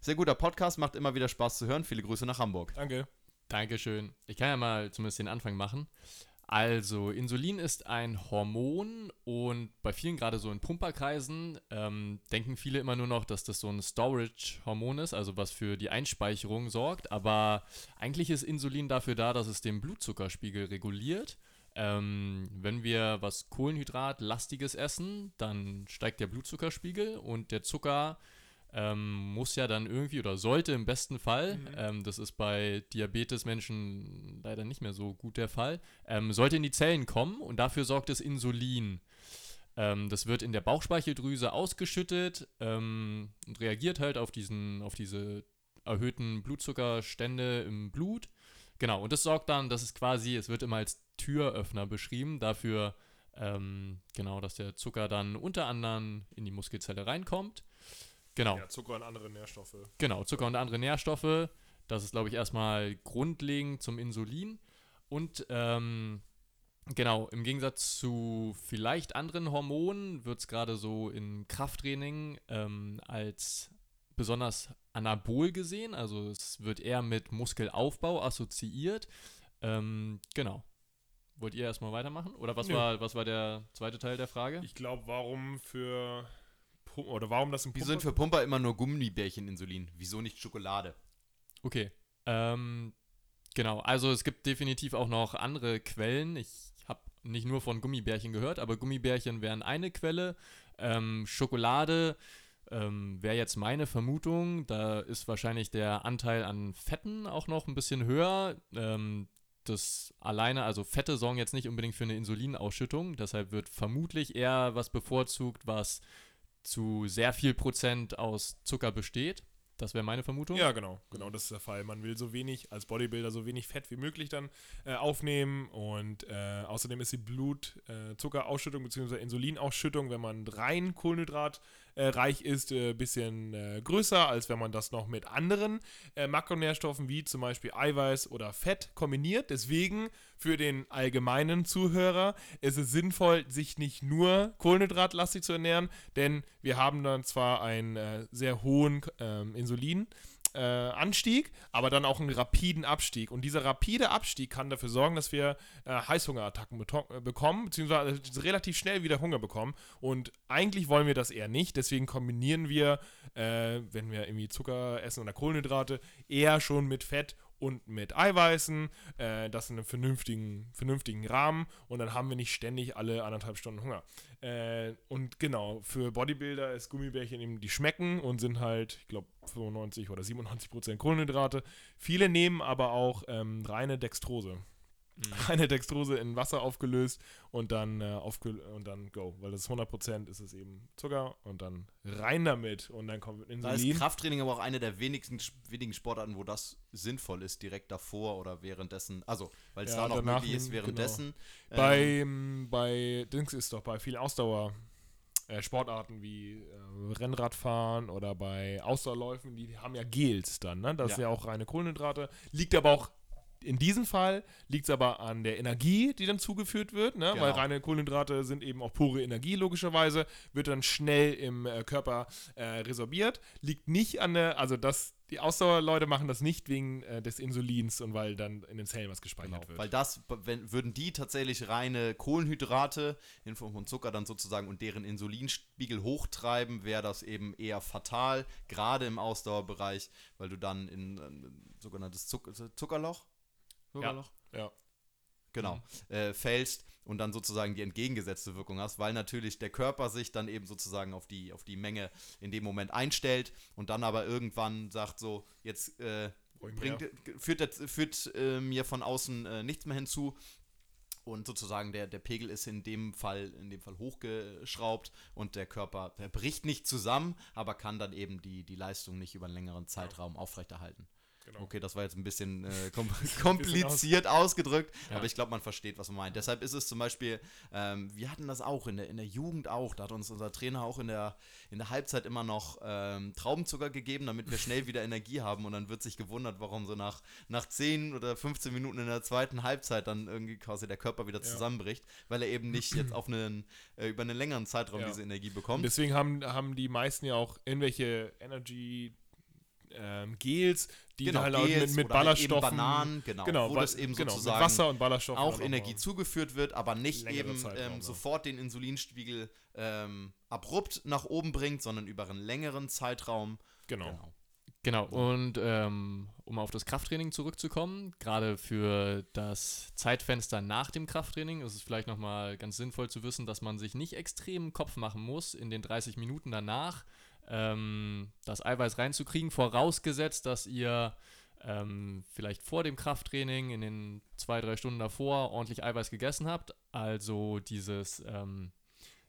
Sehr guter Podcast, macht immer wieder Spaß zu hören. Viele Grüße nach Hamburg. Danke. Dankeschön. Ich kann ja mal zumindest den Anfang machen. Also, Insulin ist ein Hormon und bei vielen, gerade so in Pumperkreisen, ähm, denken viele immer nur noch, dass das so ein Storage-Hormon ist, also was für die Einspeicherung sorgt. Aber eigentlich ist Insulin dafür da, dass es den Blutzuckerspiegel reguliert. Ähm, wenn wir was Kohlenhydratlastiges essen, dann steigt der Blutzuckerspiegel und der Zucker ähm, muss ja dann irgendwie oder sollte im besten Fall, Mhm. ähm, das ist bei Diabetesmenschen leider nicht mehr so gut der Fall, ähm, sollte in die Zellen kommen und dafür sorgt das Insulin. Ähm, das wird in der Bauchspeicheldrüse ausgeschüttet ähm, und reagiert halt auf, diesen, auf diese erhöhten Blutzuckerstände im Blut. Genau, und das sorgt dann, dass es quasi, es wird immer als Türöffner beschrieben, dafür, ähm, genau, dass der Zucker dann unter anderem in die Muskelzelle reinkommt. Genau. Ja, Zucker und andere Nährstoffe. Genau, Zucker und andere Nährstoffe. Das ist, glaube ich, erstmal grundlegend zum Insulin. Und ähm, genau, im Gegensatz zu vielleicht anderen Hormonen wird es gerade so im Krafttraining ähm, als besonders anabol gesehen. Also es wird eher mit Muskelaufbau assoziiert. Ähm, genau. Wollt ihr erstmal weitermachen? Oder was Nö. war, was war der zweite Teil der Frage? Ich glaube, warum für Pu- oder warum das im Wieso sind für Pumper immer nur Gummibärchen Insulin? Wieso nicht Schokolade? Okay. Ähm, genau, also es gibt definitiv auch noch andere Quellen. Ich habe nicht nur von Gummibärchen gehört, aber Gummibärchen wären eine Quelle. Ähm, Schokolade ähm, wäre jetzt meine Vermutung. Da ist wahrscheinlich der Anteil an Fetten auch noch ein bisschen höher. Ähm, das alleine, also Fette sorgen jetzt nicht unbedingt für eine Insulinausschüttung. Deshalb wird vermutlich eher was bevorzugt, was zu sehr viel Prozent aus Zucker besteht. Das wäre meine Vermutung. Ja, genau. Genau, das ist der Fall. Man will so wenig, als Bodybuilder, so wenig Fett wie möglich dann äh, aufnehmen. Und äh, außerdem ist die Blutzuckerausschüttung bzw. Insulinausschüttung, wenn man rein Kohlenhydrat äh, reich ist, ein bisschen äh, größer, als wenn man das noch mit anderen äh, Makronährstoffen wie zum Beispiel Eiweiß oder Fett kombiniert. Deswegen für den allgemeinen Zuhörer ist es sinnvoll, sich nicht nur kohlenhydratlastig zu ernähren, denn wir haben dann zwar einen äh, sehr hohen ähm, Insulin. Äh, Anstieg, aber dann auch einen rapiden Abstieg. Und dieser rapide Abstieg kann dafür sorgen, dass wir äh, Heißhungerattacken äh, bekommen, beziehungsweise relativ schnell wieder Hunger bekommen. Und eigentlich wollen wir das eher nicht. Deswegen kombinieren wir, äh, wenn wir irgendwie Zucker essen oder Kohlenhydrate, eher schon mit Fett und mit Eiweißen, äh, das in einem vernünftigen, vernünftigen Rahmen und dann haben wir nicht ständig alle anderthalb Stunden Hunger. Äh, und genau, für Bodybuilder ist Gummibärchen eben, die schmecken und sind halt, ich glaube, 95 oder 97 Prozent Kohlenhydrate. Viele nehmen aber auch ähm, reine Dextrose. Reine Dextrose in Wasser aufgelöst und dann, äh, aufgel und dann go. Weil das ist 100% ist es eben Zucker und dann rein damit und dann kommt Da ist Insulin. Krafttraining aber auch eine der wenigsten, wenigen Sportarten, wo das sinnvoll ist, direkt davor oder währenddessen. Also, weil es Ja, da noch möglich ist, währenddessen. Ähm, Bei, bei Dings ist doch bei vielen Ausdauer äh, Sportarten wie äh, Rennradfahren oder bei Ausdauerläufen, die haben ja Gels dann, ne? Das Ja. sind ja auch reine Kohlenhydrate. Liegt aber auch in diesem Fall liegt es aber an der Energie, die dann zugeführt wird, ne? weil Genau. reine Kohlenhydrate sind eben auch pure Energie, logischerweise, wird dann schnell im äh, Körper äh, resorbiert. Liegt nicht an der, also das, die Ausdauerleute machen das nicht wegen äh, des Insulins und weil dann in den Zellen was gespeichert Genau, wird. weil das, wenn, würden die tatsächlich reine Kohlenhydrate in Form von Zucker dann sozusagen und deren Insulinspiegel hochtreiben, wäre das eben eher fatal, gerade im Ausdauerbereich, weil du dann in ein sogenanntes Zuck Zuckerloch, Zuckerloch? ja. Genau, äh, fällst und dann sozusagen die entgegengesetzte Wirkung hast, weil natürlich der Körper sich dann eben sozusagen auf die, auf die Menge in dem Moment einstellt und dann aber irgendwann sagt so, jetzt äh, bringt, mehr. führt, das- führt äh, mir von außen äh, nichts mehr hinzu. Und sozusagen der, der Pegel ist in dem Fall, in dem Fall hochgeschraubt und der Körper der bricht nicht zusammen, aber kann dann eben die, die Leistung nicht über einen längeren Zeitraum aufrechterhalten. Genau. Okay, das war jetzt ein bisschen äh, kom kompliziert ausgedrückt, Ja. aber ich glaube, man versteht, was man meint. Deshalb ist es zum Beispiel, ähm, wir hatten das auch in der, in der Jugend auch, da hat uns unser Trainer auch in der, in der Halbzeit immer noch ähm, Traubenzucker gegeben, damit wir schnell wieder Energie haben und dann wird sich gewundert, warum so nach, nach 10 oder 15 Minuten in der zweiten Halbzeit dann irgendwie quasi der Körper wieder Ja. zusammenbricht, weil er eben nicht jetzt auf einen, äh, über einen längeren Zeitraum Ja. diese Energie Und bekommt. deswegen haben, haben die meisten ja auch irgendwelche Energy ähm, Gels, die halt auch Gels mit, mit oder halt eben Ballaststoffen, Bananen, genau, genau, wo das eben genau, sozusagen mit Wasser und Ballaststoffen auch Energie zugeführt wird, aber nicht längere eben ähm, sofort den Insulinspiegel ähm, abrupt nach oben bringt, sondern über einen längeren Zeitraum. Genau. Genau. Genau, und ähm, um auf das Krafttraining zurückzukommen, gerade für das Zeitfenster nach dem Krafttraining ist es vielleicht nochmal ganz sinnvoll zu wissen, dass man sich nicht extrem Kopf machen muss, in den 30 Minuten danach ähm, das Eiweiß reinzukriegen, vorausgesetzt, dass ihr ähm, vielleicht vor dem Krafttraining in den zwei, drei Stunden davor ordentlich Eiweiß gegessen habt. Also dieses, ähm,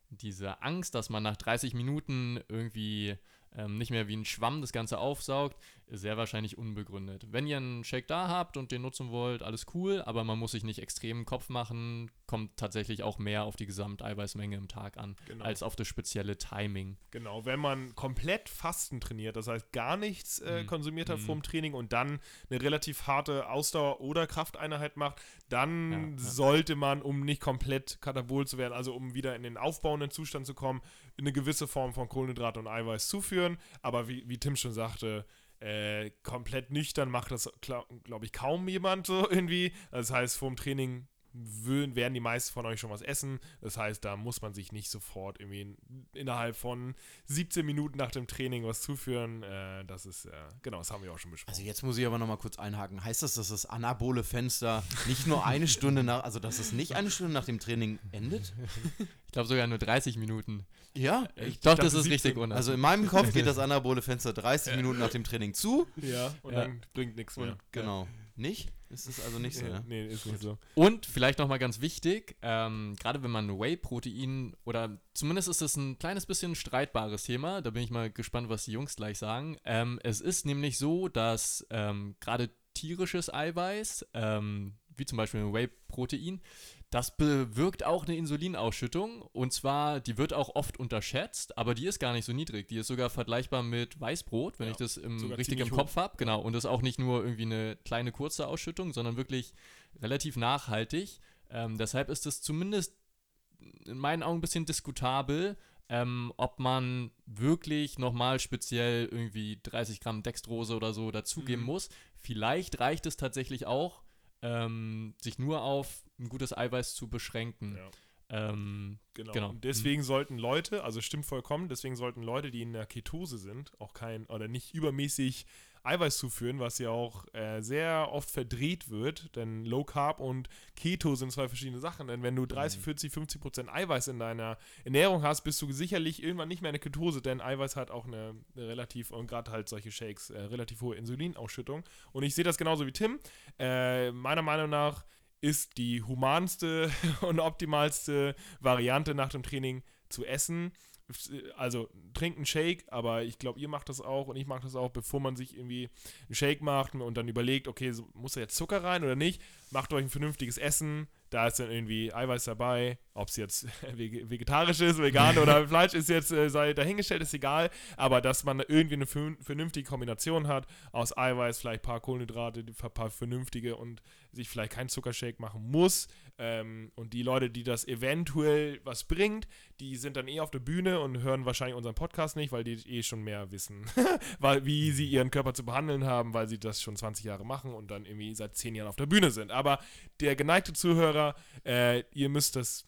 diese Angst, dass man nach 30 Minuten irgendwie ähm, nicht mehr wie ein Schwamm das Ganze aufsaugt, sehr wahrscheinlich unbegründet. Wenn ihr einen Shake da habt und den nutzen wollt, alles cool, aber man muss sich nicht extrem Kopf machen, kommt tatsächlich auch mehr auf die Gesamteiweißmenge im Tag an, Genau. als auf das spezielle Timing. Genau, wenn man komplett Fasten trainiert, das heißt gar nichts äh, Mhm. konsumiert hat Mhm. vorm Training und dann eine relativ harte Ausdauer- oder Krafteinheit macht, dann Ja, ja. sollte man, um nicht komplett katabol zu werden, also um wieder in den aufbauenden Zustand zu kommen, eine gewisse Form von Kohlenhydrate und Eiweiß zuführen. Aber wie, wie Tim schon sagte, äh, komplett nüchtern macht das, glaube ich, kaum jemand so irgendwie. Das heißt, vorm Training würden, werden die meisten von euch schon was essen. Das heißt, da muss man sich nicht sofort irgendwie in, innerhalb von 17 Minuten nach dem Training was zuführen. Äh, das ist, äh, genau, das haben wir auch schon besprochen. Also jetzt muss ich aber nochmal kurz einhaken. Heißt das, dass das anabole Fenster nicht nur eine Stunde nach, also dass es nicht eine Stunde nach dem Training endet? Ich glaube sogar nur 30 Minuten. Ja. Ich Doch, dachte das ist 17. richtig unter. Also in meinem Kopf geht das anabole Fenster 30 Minuten nach dem Training zu. ja, und Ja. dann bringt nichts mehr. Genau. Nicht? Ist es also nicht so, Ja, nee, ist nicht so. Und vielleicht nochmal ganz wichtig, ähm, gerade wenn man Whey-Protein oder zumindest ist es ein kleines bisschen streitbares Thema, da bin ich mal gespannt, was die Jungs gleich sagen. Ähm, es ist nämlich so, dass ähm, gerade tierisches Eiweiß, ähm, wie zum Beispiel ein Whey-Protein, das bewirkt auch eine Insulinausschüttung und zwar, die wird auch oft unterschätzt, aber die ist gar nicht so niedrig. Die ist sogar vergleichbar mit Weißbrot, wenn Ja, ich das im, richtig im Kopf habe. Genau, und das ist auch nicht nur irgendwie eine kleine kurze Ausschüttung, sondern wirklich relativ nachhaltig. Ähm, deshalb ist es zumindest in meinen Augen ein bisschen diskutabel, ähm, ob man wirklich nochmal speziell irgendwie 30 Gramm Dextrose oder so dazugeben Mhm. muss. Vielleicht reicht es tatsächlich auch, ähm, sich nur auf ein gutes Eiweiß zu beschränken. Ja. Ähm, Genau. Genau. Deswegen sollten Leute, also stimmt vollkommen, deswegen sollten Leute, die in der Ketose sind, auch kein oder nicht übermäßig Eiweiß zuführen, was ja auch äh, sehr oft verdreht wird, denn Low Carb und Keto sind zwei verschiedene Sachen. Denn wenn du 30, 40, 50 Prozent Eiweiß in deiner Ernährung hast, bist du sicherlich irgendwann nicht mehr eine Ketose, denn Eiweiß hat auch eine, eine relativ, und gerade halt solche Shakes, äh, relativ hohe Insulinausschüttung. Und ich sehe das genauso wie Tim. Äh, meiner Meinung nach ist die humanste und optimalste Variante nach dem Training zu essen. Also trinkt einen Shake, aber ich glaube, ihr macht das auch und ich mache das auch, bevor man sich irgendwie einen Shake macht und dann überlegt, okay, muss da jetzt Zucker rein oder nicht, macht euch ein vernünftiges Essen, da ist dann irgendwie Eiweiß dabei, ob es jetzt vege- vegetarisch ist, vegan oder Fleisch ist jetzt, äh, sei dahingestellt, ist egal, aber dass man irgendwie eine vernün- vernünftige Kombination hat aus Eiweiß, vielleicht ein paar Kohlenhydrate, ein paar vernünftige und sich vielleicht keinen Zuckershake machen muss. Ähm, und die Leute, die das eventuell was bringt, die sind dann eh auf der Bühne und hören wahrscheinlich unseren Podcast nicht, weil die eh schon mehr wissen, weil, wie sie ihren Körper zu behandeln haben, weil sie das schon 20 Jahre machen und dann irgendwie seit 10 Jahren auf der Bühne sind. Aber der geneigte Zuhörer, äh, ihr müsst das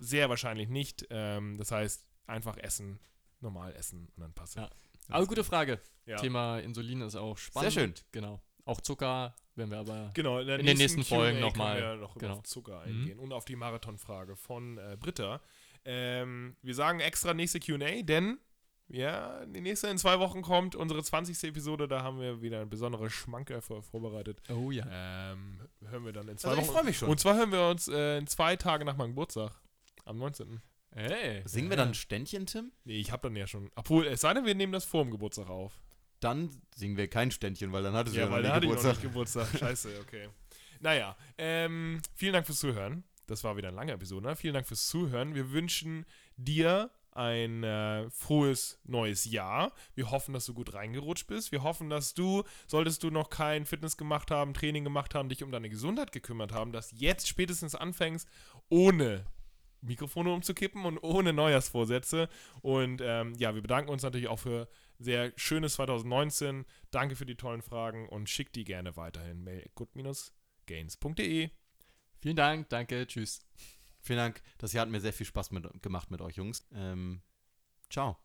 sehr wahrscheinlich nicht. Ähm, das heißt, einfach essen, normal essen und dann passt es. Ja. aber gute Frage. Ja. Thema Insulin ist auch spannend. Sehr schön. Genau. Auch Zucker, wenn wir aber. Genau, in, In den nächsten Folgen nochmal. noch Genau. auf Zucker Mhm. eingehen und auf die Marathonfrage von äh, Britta. Ähm, wir sagen extra nächste QA, denn ja, die nächste in zwei Wochen kommt unsere 20. Episode. Da haben wir wieder ein besonderes Schmankerl vor, vorbereitet. Oh ja. Ähm, hören wir dann in zwei Also ich Wochen. freue mich schon. Und zwar hören wir uns äh, in zwei Tage nach meinem Geburtstag. Am 19. Hey. Singen wir dann ein Ständchen, Tim? Nee, ich hab dann ja schon. Obwohl, es sei denn, wir nehmen das vor dem Geburtstag auf. Dann singen wir kein Ständchen, weil dann hattest du Ja, ja, weil noch da nie hatte ich noch Geburtstag. nicht Geburtstag. Scheiße, okay. Naja, ähm, vielen Dank fürs Zuhören. Das war wieder eine lange Episode. Ne? Vielen Dank fürs Zuhören. Wir wünschen dir ein äh, frohes neues Jahr. Wir hoffen, dass du gut reingerutscht bist. Wir hoffen, dass du, solltest du noch kein Fitness gemacht haben, Training gemacht haben, dich um deine Gesundheit gekümmert haben, dass jetzt spätestens anfängst, ohne Mikrofone umzukippen und ohne Neujahrsvorsätze. Und ähm, ja, wir bedanken uns natürlich auch für sehr schönes 2019. Danke für die tollen Fragen und schickt die gerne weiterhin. Mail good-gains.de. Vielen Dank, danke, tschüss. Vielen Dank. Das Jahr hat mir sehr viel Spaß mit, gemacht mit euch Jungs. Ähm, ciao.